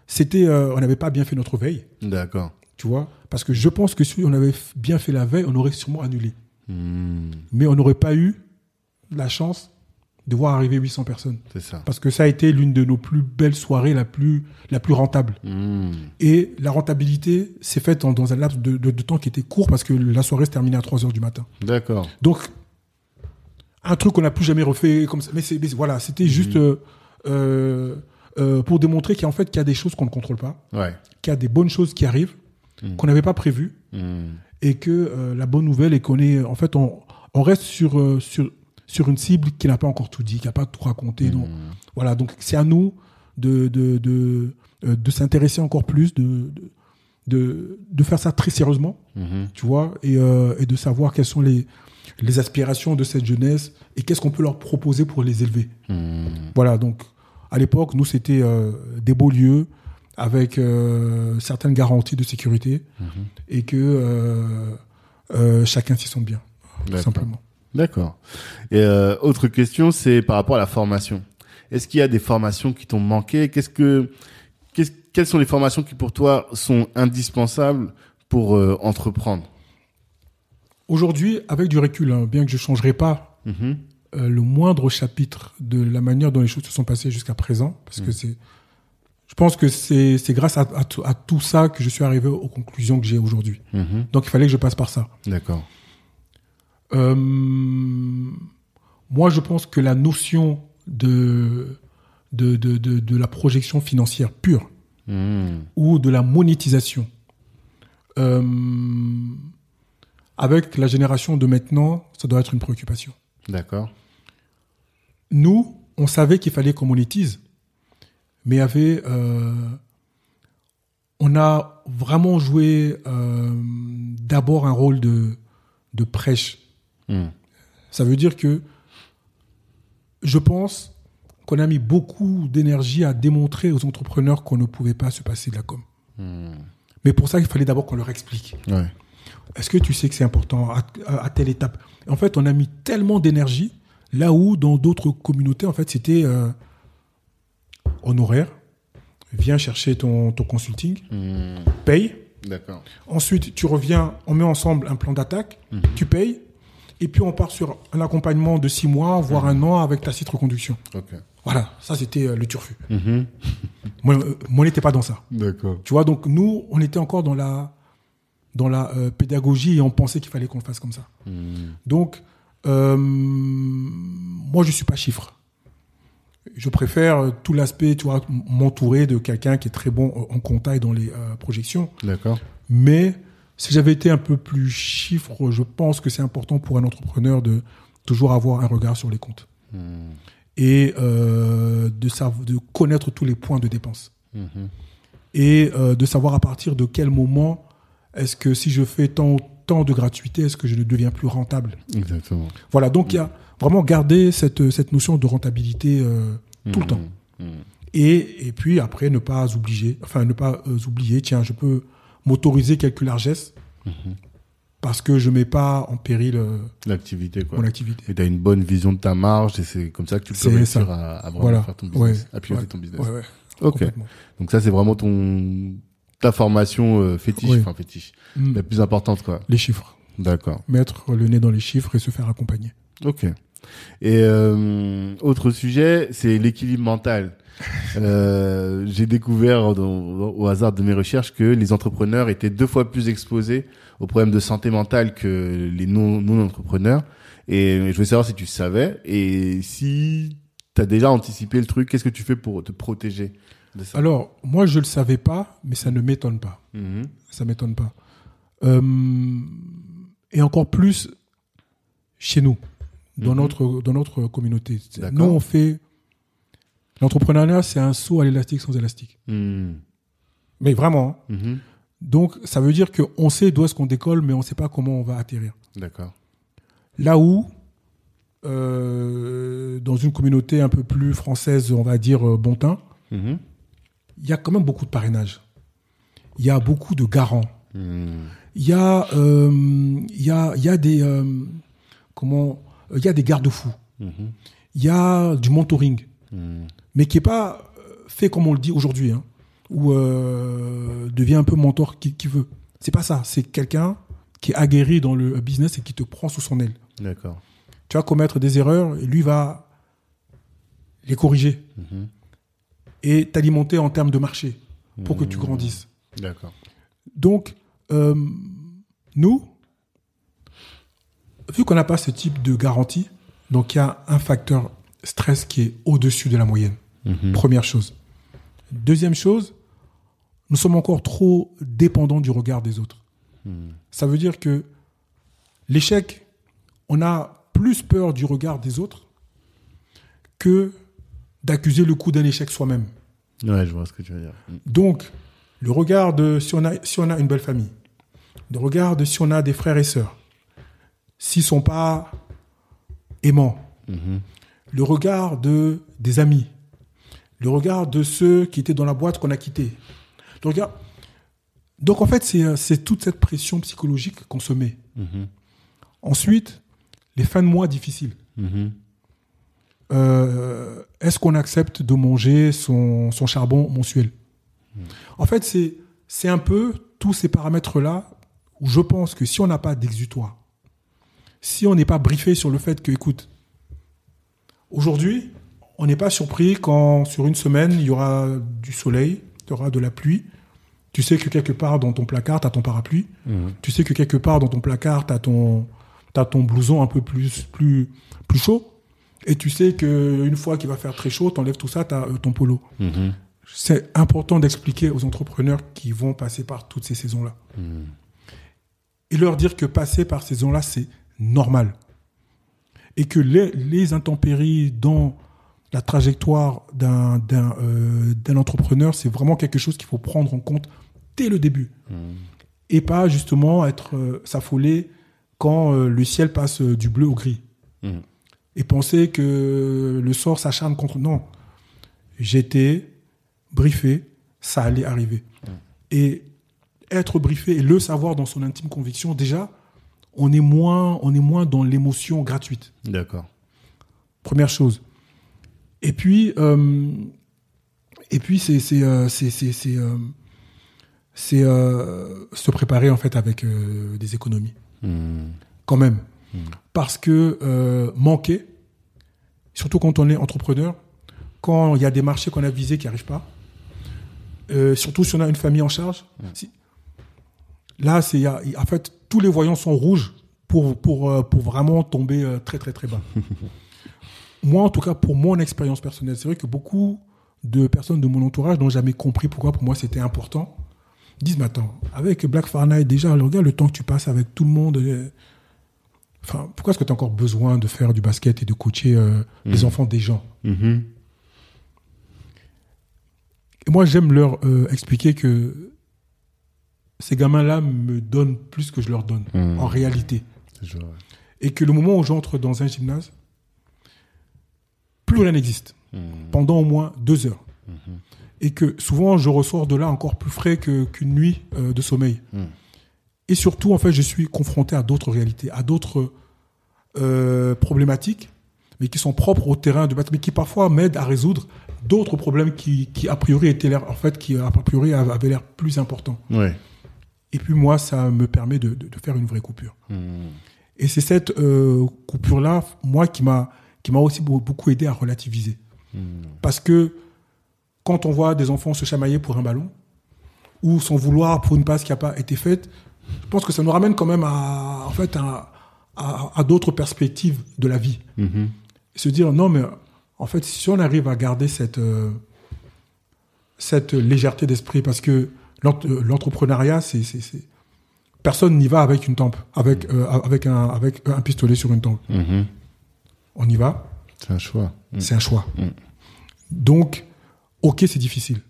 c'était, euh, on n'avait pas bien fait notre veille, D'accord. tu vois, parce que je pense que si on avait bien fait la veille, on aurait sûrement annulé. Mais on n'aurait pas eu la chance de voir arriver 800 personnes. C'est ça. Parce que ça a été l'une de nos plus belles soirées, la plus, la plus rentable. Mhm. Et la rentabilité s'est faite en- dans un laps de, de- de temps qui était court parce que la soirée se terminait à 3 heures du matin. D'accord. Donc, un truc qu'on n'a plus jamais refait comme ça. Mais, c'est- mais voilà, c'était juste euh, euh, euh, pour démontrer qu'en fait, qu'il y a des choses qu'on ne contrôle pas, Ouais. qu'il y a des bonnes choses qui arrivent, Mhm. qu'on n'avait pas prévues, et que la bonne nouvelle est qu'on est, en fait, on, on reste sur, sur, sur une cible qui n'a pas encore tout dit, qui n'a pas tout raconté. Donc, Mhm. voilà, donc c'est à nous de, de, de, euh, de s'intéresser encore plus, de, de, de, de faire ça très sérieusement, Mhm. tu vois, et, euh, et de savoir quelles sont les, les aspirations de cette jeunesse et qu'est-ce qu'on peut leur proposer pour les élever. Mhm. Voilà, donc à l'époque, nous, c'était euh, des beaux lieux avec euh, certaines garanties de sécurité et que chacun s'y sente bien, tout simplement. D'accord. Et euh, autre question, c'est par rapport à la formation. Est-ce qu'il y a des formations qui t'ont manqué? Qu'est-ce que, qu'est-ce- quelles sont les formations qui pour toi sont indispensables pour euh, entreprendre? Aujourd'hui, avec du recul, hein, bien que je ne changerai pas Mhm. euh, le moindre chapitre de la manière dont les choses se sont passées jusqu'à présent, parce que c'est, je pense que c'est grâce à, à tout- à tout ça que je suis arrivé aux conclusions que j'ai aujourd'hui. Mhm. Donc il fallait que je passe par ça. D'accord. Euh, moi, je pense que la notion de de, de, de, de la projection financière pure Mhm. ou de la monétisation, euh, avec la génération de maintenant, ça doit être une préoccupation. D'accord. Nous, on savait qu'il fallait qu'on monétise, mais avait, euh, on a vraiment joué euh, d'abord un rôle de, de prêche. Mhm. Ça veut dire que je pense qu'on a mis beaucoup d'énergie à démontrer aux entrepreneurs qu'on ne pouvait pas se passer de la com. Mhm. Mais pour ça, il fallait d'abord qu'on leur explique. Ouais. Est-ce que tu sais que c'est important à, à- à telle étape? En fait, on a mis tellement d'énergie là où dans d'autres communautés, en fait, c'était euh, honoraire. Viens chercher ton, ton consulting, Mhm. paye. D'accord. Ensuite, tu reviens, on met ensemble un plan d'attaque, tu payes. Et puis, on part sur un accompagnement de six mois, voire un an avec ta site reconduction. Ok. Voilà, ça, c'était euh, le turfu. Mhm. Moi, euh, moi, on n'était pas dans ça. D'accord. Tu vois, donc nous, on était encore dans la, dans la euh, pédagogie et on pensait qu'il fallait qu'on le fasse comme ça. Mhm. Donc, euh, moi, je suis pas chiffre. Je préfère tout l'aspect, tu vois, m'entourer de quelqu'un qui est très bon en compta et dans les euh, projections. D'accord. Mais si j'avais été un peu plus chiffre, je pense que c'est important pour un entrepreneur de toujours avoir un regard sur les comptes Mhm. et euh, de, de connaître tous les points de dépense Mhm. et euh, de savoir à partir de quel moment est-ce que si je fais tant, tant de gratuité, est-ce que je ne deviens plus rentable? Exactement. Voilà, donc il y a vraiment garder cette, cette notion de rentabilité euh, tout le temps. Et, et puis après, ne pas obliger, enfin ne pas oublier, tiens, je peux m'autoriser quelques largesses parce que je mets pas en péril euh, L'activité, quoi. mon activité. Et t'as une bonne vision de ta marge et c'est comme ça que tu peux réussir à, à vraiment Voilà. faire ton business, Ouais. à piloter Ouais. ton business. Ouais, ok. Donc ça, c'est vraiment ton, ta formation euh, fétiche, enfin fétiche, Mm. la plus importante, quoi. Les chiffres. D'accord. Mettre le nez dans les chiffres et se faire accompagner. Ok. Et euh, autre sujet, c'est l'équilibre mental. Euh, J'ai découvert dans- au hasard de mes recherches que les entrepreneurs étaient deux fois plus exposés aux problèmes de santé mentale que les non, non entrepreneurs. Et je voulais savoir si tu savais et si tu as déjà anticipé le truc, qu'est-ce que tu fais pour te protéger de ça? Alors, moi, je le savais pas, mais ça ne m'étonne pas. Mhm. Ça m'étonne pas. Euh, et encore plus chez nous, dans, Mhm. notre, dans notre communauté. Nous, on fait. L'entrepreneuriat, c'est un saut à l'élastique sans élastique. Mhm. Mais vraiment. hein. Mhm. Donc, ça veut dire qu'on sait d'où est-ce qu'on décolle, mais on ne sait pas comment on va atterrir. D'accord. Là où, euh, dans une communauté un peu plus française, on va dire euh, bon teint, Mhm. il y a quand même beaucoup de parrainage. Il y a beaucoup de garants. Mhm. Il y a, euh, il y a, il y a des, euh, comment, il y a des garde-fous. Mhm. Il y a du mentoring, Mhm. mais qui est pas euh, fait comme on le dit aujourd'hui, hein, où euh, devient un peu mentor qui, qui veut. C'est pas ça. C'est quelqu'un qui est aguerri dans le business et qui te prend sous son aile. D'accord. Tu vas commettre des erreurs et lui va les corriger Mhm. et t'alimenter en termes de marché pour que tu grandisses. D'accord. Donc, euh, nous, vu qu'on n'a pas ce type de garantie, donc il y a un facteur stress qui est au-dessus de la moyenne. Mhm. Première chose. Deuxième chose, nous sommes encore trop dépendants du regard des autres. Mhm. Ça veut dire que l'échec, on a plus peur du regard des autres que d'accuser le coup d'un échec soi-même. Ouais, je vois ce que tu veux dire. Mhm. Donc, le regard de si on a, si on a une belle famille, le regard de si on a des frères et sœurs, s'ils sont pas aimants, Mhm. le regard de des amis, le regard de ceux qui étaient dans la boîte qu'on a quitté. Le regard. Donc en fait, c'est euh, c'est toute cette pression psychologique qu'on se met. Mhm. Ensuite, les fins de mois difficiles. Mhm. Euh, Est-ce qu'on accepte de manger son, son charbon mensuel? En fait, c'est c'est un peu tous ces paramètres-là où je pense que si on n'a pas d'exutoire, si on n'est pas briefé sur le fait que, écoute, aujourd'hui, on n'est pas surpris quand sur une semaine, il y aura du soleil, il y aura de la pluie. Tu sais que quelque part dans ton placard, tu as ton parapluie. Mhm. Tu sais que quelque part dans ton placard, tu as ton, ton blouson un peu plus, plus, plus chaud. Et tu sais qu'une fois qu'il va faire très chaud, tu enlèves tout ça, tu as ton polo. Mhm. C'est important d'expliquer aux entrepreneurs qui vont passer par toutes ces saisons-là. Mhm. Et leur dire que passer par ces saisons-là, c'est normal. Et que les, les intempéries dans la trajectoire d'un euh, d'un entrepreneur, c'est vraiment quelque chose qu'il faut prendre en compte dès le début. Mhm. Et pas justement être euh, s'affoler quand euh, le ciel passe du bleu au gris. Mhm. Et penser que le sort s'acharne contre... Non. J'étais briefé, ça allait arriver. Et être briefé et le savoir dans son intime conviction, déjà, on est moins, on est moins dans l'émotion gratuite. D'accord. Première chose. Et puis, euh, et puis c'est c'est euh, c'est c'est c'est euh, se préparer en fait avec des économies Mhm. quand même, parce que manquer, surtout quand on est entrepreneur, quand il y a des marchés qu'on a visés qui n'arrivent pas, surtout si on a une famille en charge, si- là c'est en fait tous les voyants sont rouges pour pour euh, pour vraiment tomber euh, très très très bas. moi en tout cas pour mon expérience personnelle, c'est vrai que beaucoup de personnes de mon entourage n'ont jamais compris pourquoi pour moi c'était important. Ils disent mais attends, avec Black Fahrenheit déjà regarde le temps que tu passes avec tout le monde. euh, Enfin, pourquoi est-ce que tu as encore besoin de faire du basket et de coacher euh, les enfants des gens? Mhm. Et moi, j'aime leur euh, expliquer que ces gamins-là me donnent plus que je leur donne, Mhm. en réalité. Et que le moment où j'entre dans un gymnase, plus rien n'existe. Mhm. Pendant au moins deux heures. Et que souvent, je ressors de là encore plus frais qu'une nuit euh, de sommeil. Et surtout, en fait, je suis confronté à d'autres réalités, à d'autres euh, problématiques, mais qui sont propres au terrain de bâtiment, mais qui parfois m'aident à résoudre d'autres problèmes qui, qui a priori étaient l'air, en fait, qui a priori avaient l'air plus importants. Ouais. Et puis moi, ça me permet de, de, de faire une vraie coupure. Hmm. Et c'est cette euh, coupure-là, moi, qui m'a qui m'a aussi beau- beaucoup aidé à relativiser. Parce que quand on voit des enfants se chamailler pour un ballon, ou s'en vouloir pour une passe qui n'a pas été faite, je pense que ça nous ramène quand même à, en fait, à, à, à d'autres perspectives de la vie. Et se dire, non, mais en fait, si on arrive à garder cette, euh, cette légèreté d'esprit, parce que l'entrepreneuriat, c'est, c'est, c'est- personne n'y va avec une tempe, avec, euh, avec, un, avec un pistolet sur une tempe. Mhm. On y va, C'est un choix. Mm. c'est un choix. Mm. Donc, ok, c'est difficile,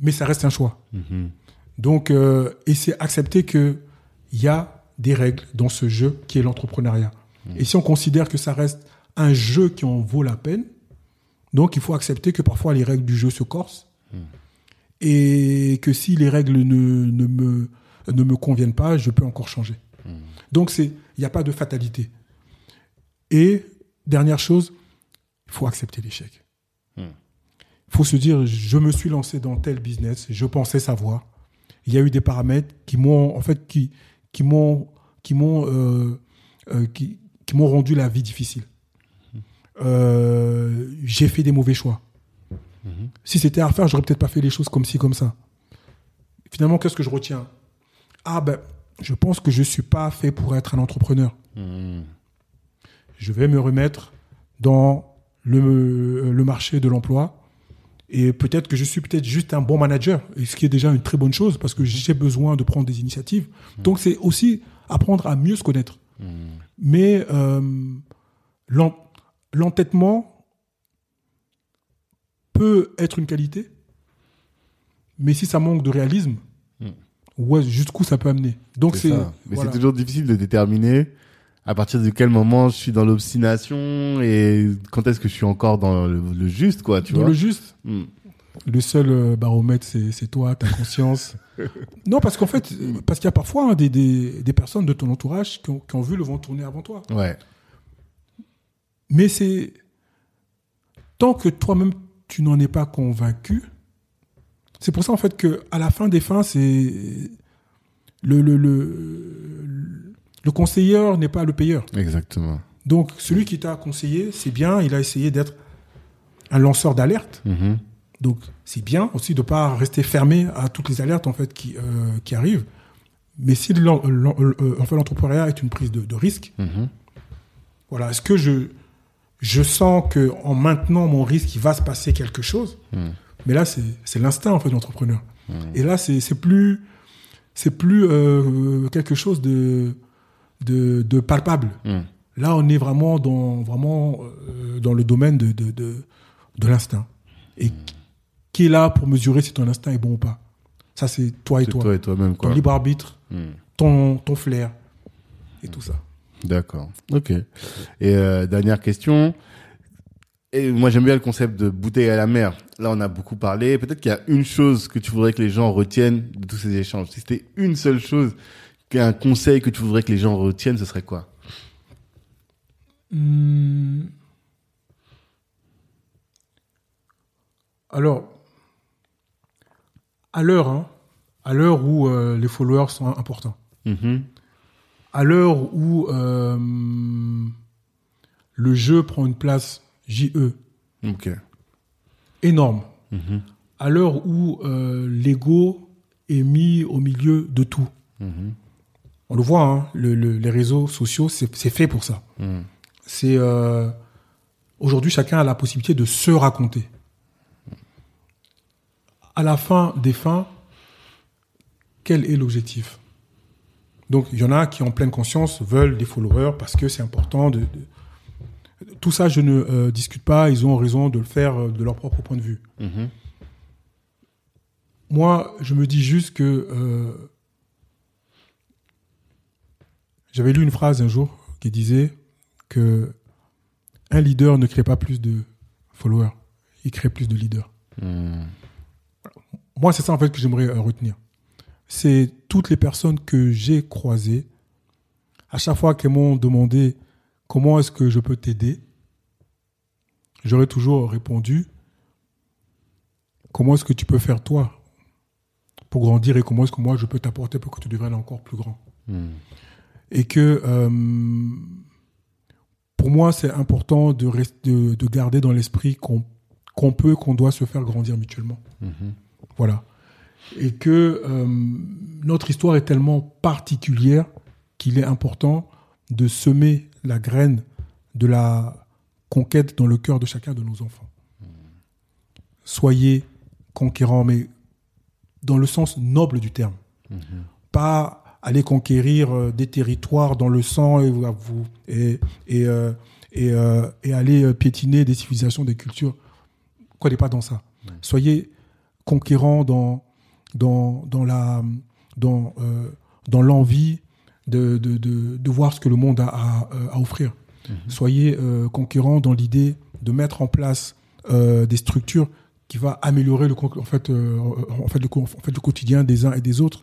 mais ça reste un choix. Mhm. Donc, euh, et c'est accepter que il y a des règles dans ce jeu qui est l'entrepreneuriat. Et si on considère que ça reste un jeu qui en vaut la peine, donc il faut accepter que parfois les règles du jeu se corsent et que si les règles ne, ne me ne me conviennent pas, je peux encore changer. Donc c'est il n'y a pas de fatalité. Et dernière chose, il faut accepter l'échec. Il faut se dire, je me suis lancé dans tel business, je pensais savoir. Il y a eu des paramètres qui m'ont, en fait, qui, qui m'ont, qui m'ont, euh, euh, qui, qui m'ont rendu la vie difficile. Euh, j'ai fait des mauvais choix. Si c'était à refaire, j'aurais peut-être pas fait les choses comme ci, comme ça. Finalement, qu'est-ce que je retiens? Ah ben, je pense que je suis pas fait pour être un entrepreneur. Mhm. Je vais me remettre dans le, le marché de l'emploi. Et peut-être que je suis peut-être juste un bon manager, ce qui est déjà une très bonne chose parce que j'ai besoin de prendre des initiatives. Donc c'est aussi apprendre à mieux se connaître. Mais euh, l'en- l'entêtement peut être une qualité, mais si ça manque de réalisme, ouais, jusqu'où ça peut amener. Donc C'est. Mais voilà. c'est toujours difficile de déterminer à partir de quel moment je suis dans l'obstination et quand est-ce que je suis encore dans le, le juste, quoi, tu dans vois. le juste. Mm. Le seul euh, baromètre, c'est toi, ta conscience. non, parce qu'en fait, parce qu'il y a parfois hein, des, des, des personnes de ton entourage qui ont, qui ont vu le vent tourner avant toi. Ouais. Mais c'est tant que toi-même tu n'en es pas convaincu. C'est pour ça en fait que à la fin des fins, c'est le le, le le conseiller n'est pas le payeur. Exactement. Donc celui qui t'a conseillé, c'est bien, il a essayé d'être un lanceur d'alerte. Mhm. Donc c'est bien aussi de pas rester fermé à toutes les alertes en fait qui euh, qui arrivent. Mais si l'en- l'en- euh, en fait l'entrepreneuriat est une prise de, de risque, Mhm. voilà, est-ce que je je sens que en maintenant mon risque, il va se passer quelque chose. Mhm. Mais là c'est l'instinct en fait de l'entrepreneur. Et là c'est plus c'est plus euh, quelque chose de de, de palpable. Mhm. Là, on est vraiment dans, vraiment, euh, dans le domaine de, de, de, de l'instinct. Et qui est là pour mesurer si ton instinct est bon ou pas Ça, c'est toi et toi. toi et toi-même, Ton quoi. libre arbitre, ton, ton flair et tout ça. D'accord. Ok. Et euh, dernière question. Et moi, j'aime bien le concept de bouteille à la mer. Là, on a beaucoup parlé. Peut-être qu'il y a une chose que tu voudrais que les gens retiennent de tous ces échanges. Si c'était une seule chose, un conseil que tu voudrais que les gens retiennent, ce serait quoi? Hmm. Alors, à l'heure, hein, à l'heure où euh, les followers sont importants, Mhm. À l'heure où euh, le jeu prend une place JE Ok. énorme, Mhm. à l'heure où euh, l'ego est mis au milieu de tout. Mhm. On le voit, hein, le- le- les réseaux sociaux, c'est c'est fait pour ça. Mhm. C'est euh, aujourd'hui chacun a la possibilité de se raconter. À la fin des fins, quel est l'objectif? Donc il y en a qui en pleine conscience veulent des followers parce que c'est important. De, de- Tout ça, je ne euh, discute pas. Ils ont raison de le faire euh, de leur propre point de vue. Mhm. Moi, je me dis juste que euh, j'avais lu une phrase un jour qui disait que un leader ne crée pas plus de followers, il crée plus de leaders. Mhm. Moi, c'est ça en fait que j'aimerais euh, retenir. C'est toutes les personnes que j'ai croisées. À chaque fois qu'elles m'ont demandé comment est-ce que je peux t'aider, j'aurais toujours répondu comment est-ce que tu peux faire toi pour grandir et comment est-ce que moi je peux t'apporter pour que tu deviennes encore plus grand. Hmm. Et que euh, pour moi c'est important de, de, de garder dans l'esprit qu'on qu'on peut, qu'on doit se faire grandir mutuellement. Mhm. Voilà. Et que euh, notre histoire est tellement particulière qu'il est important de semer la graine de la conquête dans le cœur de chacun de nos enfants. Soyez conquérants, mais dans le sens noble du terme. Pas aller conquérir euh, des territoires dans le sang et, vous- et, et, euh, et, euh, et aller piétiner des civilisations, des cultures. Quoi n'est pas dans ça. Soyez conquérants dans, dans, dans la dans, euh, dans l'envie de, de, de, de voir ce que le monde a à, à offrir. Soyez euh, conquérants dans l'idée de mettre en place euh, des structures qui va améliorer le, en fait, euh, en, fait, le, co- en fait, le quotidien des uns et des autres.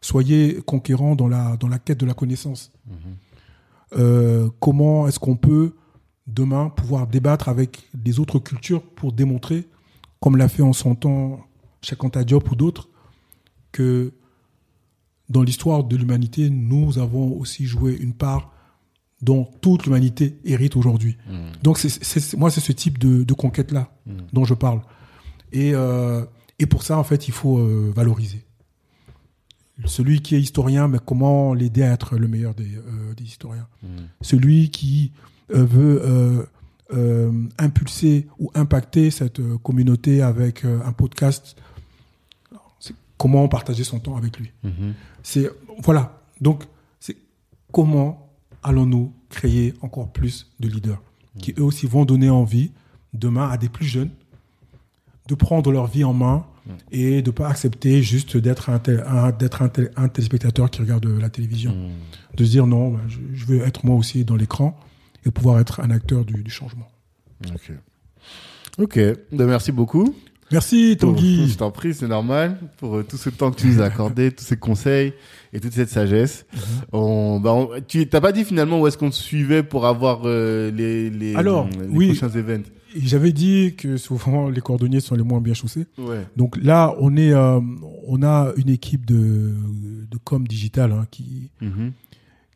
Soyez conquérants dans la, dans la quête de la connaissance. Euh, comment est-ce qu'on peut demain pouvoir débattre avec des autres cultures pour démontrer, comme l'a fait en son temps Cheikh Anta Diop ou d'autres, que dans l'histoire de l'humanité, nous avons aussi joué une part dont toute l'humanité hérite aujourd'hui. Donc, c'est, c'est- c'est- moi, c'est ce type de, de conquête-là dont je parle. Et, euh, et pour ça, en fait, il faut euh, valoriser. Celui qui est historien, mais comment l'aider à être le meilleur des, euh, des historiens Celui qui veut impulser ou impacter cette communauté avec un podcast, comment partager son temps avec lui. Mhm. C'est voilà. Donc, c'est comment allons-nous créer encore plus de leaders qui eux aussi vont donner envie demain à des plus jeunes de prendre leur vie en main et de pas accepter juste d'être un, tel- un- d'être un, tel- un téléspectateur qui regarde la télévision. De se dire non, ben, je, je veux être moi aussi dans l'écran et pouvoir être un acteur du, du changement. Ok. Ok. Ben, merci beaucoup. Merci Tanguy. Je t'en prie, c'est normal. Pour euh, tout ce temps que tu nous as accordé, tous ces conseils et toute cette sagesse. Mhm. On, bah, on- tu t'as pas dit finalement où est-ce qu'on te suivait pour avoir euh, les, les, Alors, les oui. prochains événements. Et J'avais dit que souvent les cordonniers sont les moins bien chaussés. Ouais. Donc là, on est, euh, on a une équipe de, de com digital hein, qui, Mhm.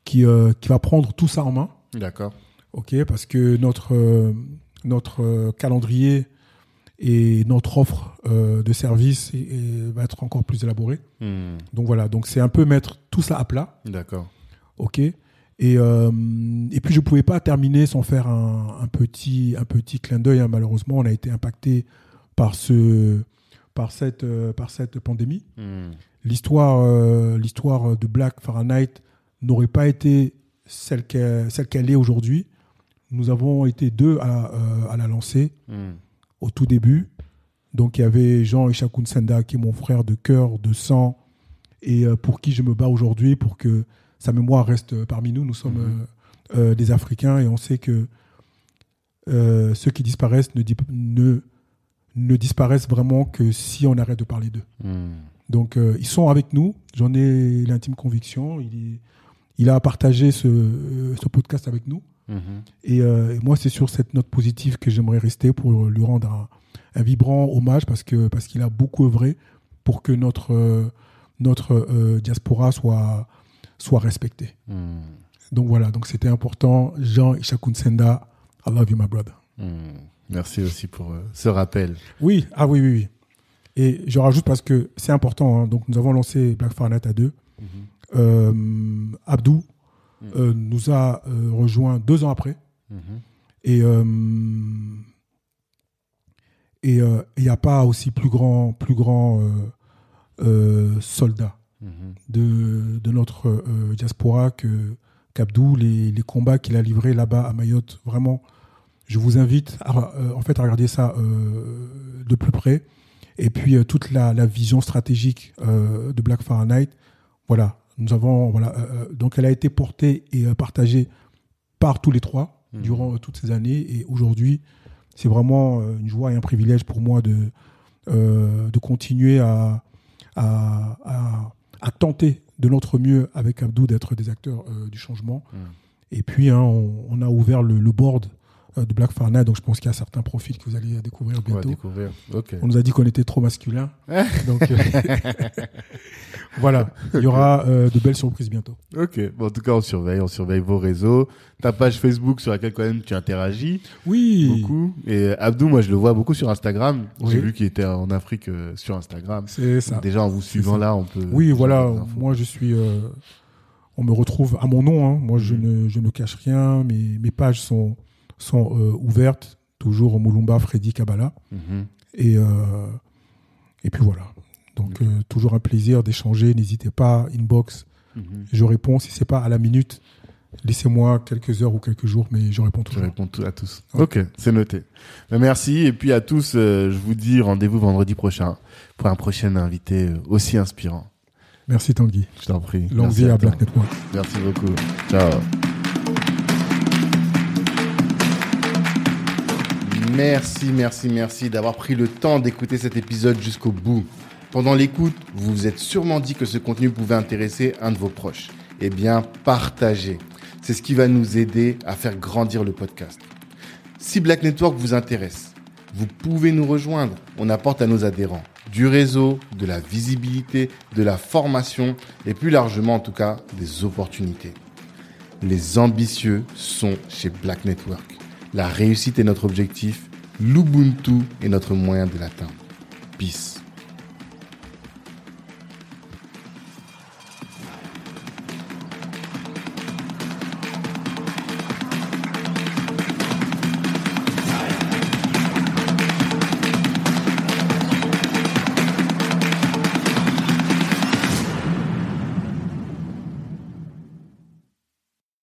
qui, euh, qui va prendre tout ça en main. D'accord. ok Parce que notre, euh, notre euh, calendrier et notre offre euh, de service va être encore plus élaborée. Hmm. Donc voilà, donc c'est un peu mettre tout ça à plat, D'accord. ok et, euh, et puis je pouvais pas terminer sans faire un, un petit un petit clin d'œil. hein. Malheureusement, on a été impacté par ce par cette euh, par cette pandémie. Hmm. L'histoire l'histoire de Black Fahrenheit n'aurait pas été celle qu'elle celle qu'elle est aujourd'hui. Nous avons été deux à, à la lancer Hmm. Au tout début. Donc il y avait Jean Ishakoun Senda qui est mon frère de cœur, de sang, et euh, pour qui je me bats aujourd'hui pour que sa mémoire reste euh, parmi nous. Nous sommes Mhm. euh, euh, des Africains et on sait que euh, ceux qui disparaissent ne, dip- ne, ne disparaissent vraiment que si on arrête de parler d'eux. Hmm. Donc ils sont avec nous, j'en ai l'intime conviction. Il, il a partagé ce, ce podcast avec nous. Mhm. Et, euh, et moi, c'est sur cette note positive que j'aimerais rester pour lui rendre un, un vibrant hommage parce que parce qu'il a beaucoup œuvré pour que notre euh, notre euh, diaspora soit soit respectée. Hmm. Donc voilà, donc c'était important. Jean Ishakun Senda, I love you, my brother. Hmm. Merci aussi pour ce rappel. Oui, ah oui, oui, oui. Et je rajoute parce que c'est important. hein. donc nous avons lancé Black Fahrenheit à deux. Euh, Abdou euh, nous a euh, rejoint deux ans après. Mhm. Et euh, et il n'y a pas aussi plus grand plus grand soldat Mhm. de, de notre diaspora que qu'Abdou les, les combats qu'il a livrés là-bas à Mayotte vraiment je vous invite à, en fait à regarder ça de plus près et puis toute la, la vision stratégique de Black Fahrenheit voilà nous avons voilà euh, euh, donc elle a été portée et euh, partagée par tous les trois Mhm. durant toutes ces années et aujourd'hui c'est vraiment une joie et un privilège pour moi de de continuer à à, à, à tenter de notre mieux avec Abdou d'être des acteurs du changement. Mm. Et puis, hein, on, on a ouvert le, le board de Black Farna, donc je pense qu'il y a certains profils que vous allez découvrir On va bientôt. découvrir. On nous a dit qu'on était trop masculin. donc, euh, voilà, il y aura euh, de belles surprises bientôt. Ok. Bon, en tout cas, on surveille, on surveille vos réseaux. Ta page Facebook sur laquelle quand même tu interagis Oui, beaucoup. Et Abdou, moi, je le vois beaucoup sur Instagram. J'ai vu qu'il était en Afrique euh, sur Instagram. c'est ça. Déjà, en vous suivant là, on peut. Oui, voilà. Moi, je suis. euh, on me retrouve à mon nom. hein. Moi, je Mhm. ne, je ne cache rien. Mes, mes pages sont, sont euh, ouvertes. Toujours au Moulumba, Freddy Kabbalah. Mhm. Et, euh, et puis voilà. Donc, euh, toujours un plaisir d'échanger. N'hésitez pas, inbox. Mhm. Je réponds. Si c'est pas à la minute, laissez-moi quelques heures ou quelques jours, mais je réponds Je toujours. réponds tout- à tous. Ok, c'est noté. Ben, merci. Et puis à tous, euh, je vous dis rendez-vous vendredi prochain pour un prochain invité aussi inspirant. Merci Tanguy. Je t'en prie. Longue vie à. Black Network. Merci beaucoup. Ciao. Merci, merci, merci d'avoir pris le temps d'écouter cet épisode jusqu'au bout. Pendant l'écoute, vous vous êtes sûrement dit que ce contenu pouvait intéresser un de vos proches. Eh bien, partagez. C'est ce qui va nous aider à faire grandir le podcast. Si Black Network vous intéresse, vous pouvez nous rejoindre. On apporte à nos adhérents du réseau, de la visibilité, de la formation et plus largement en tout cas des opportunités. Les ambitieux sont chez Black Network. La réussite est notre objectif, l'Ubuntu est notre moyen de l'atteindre. Peace.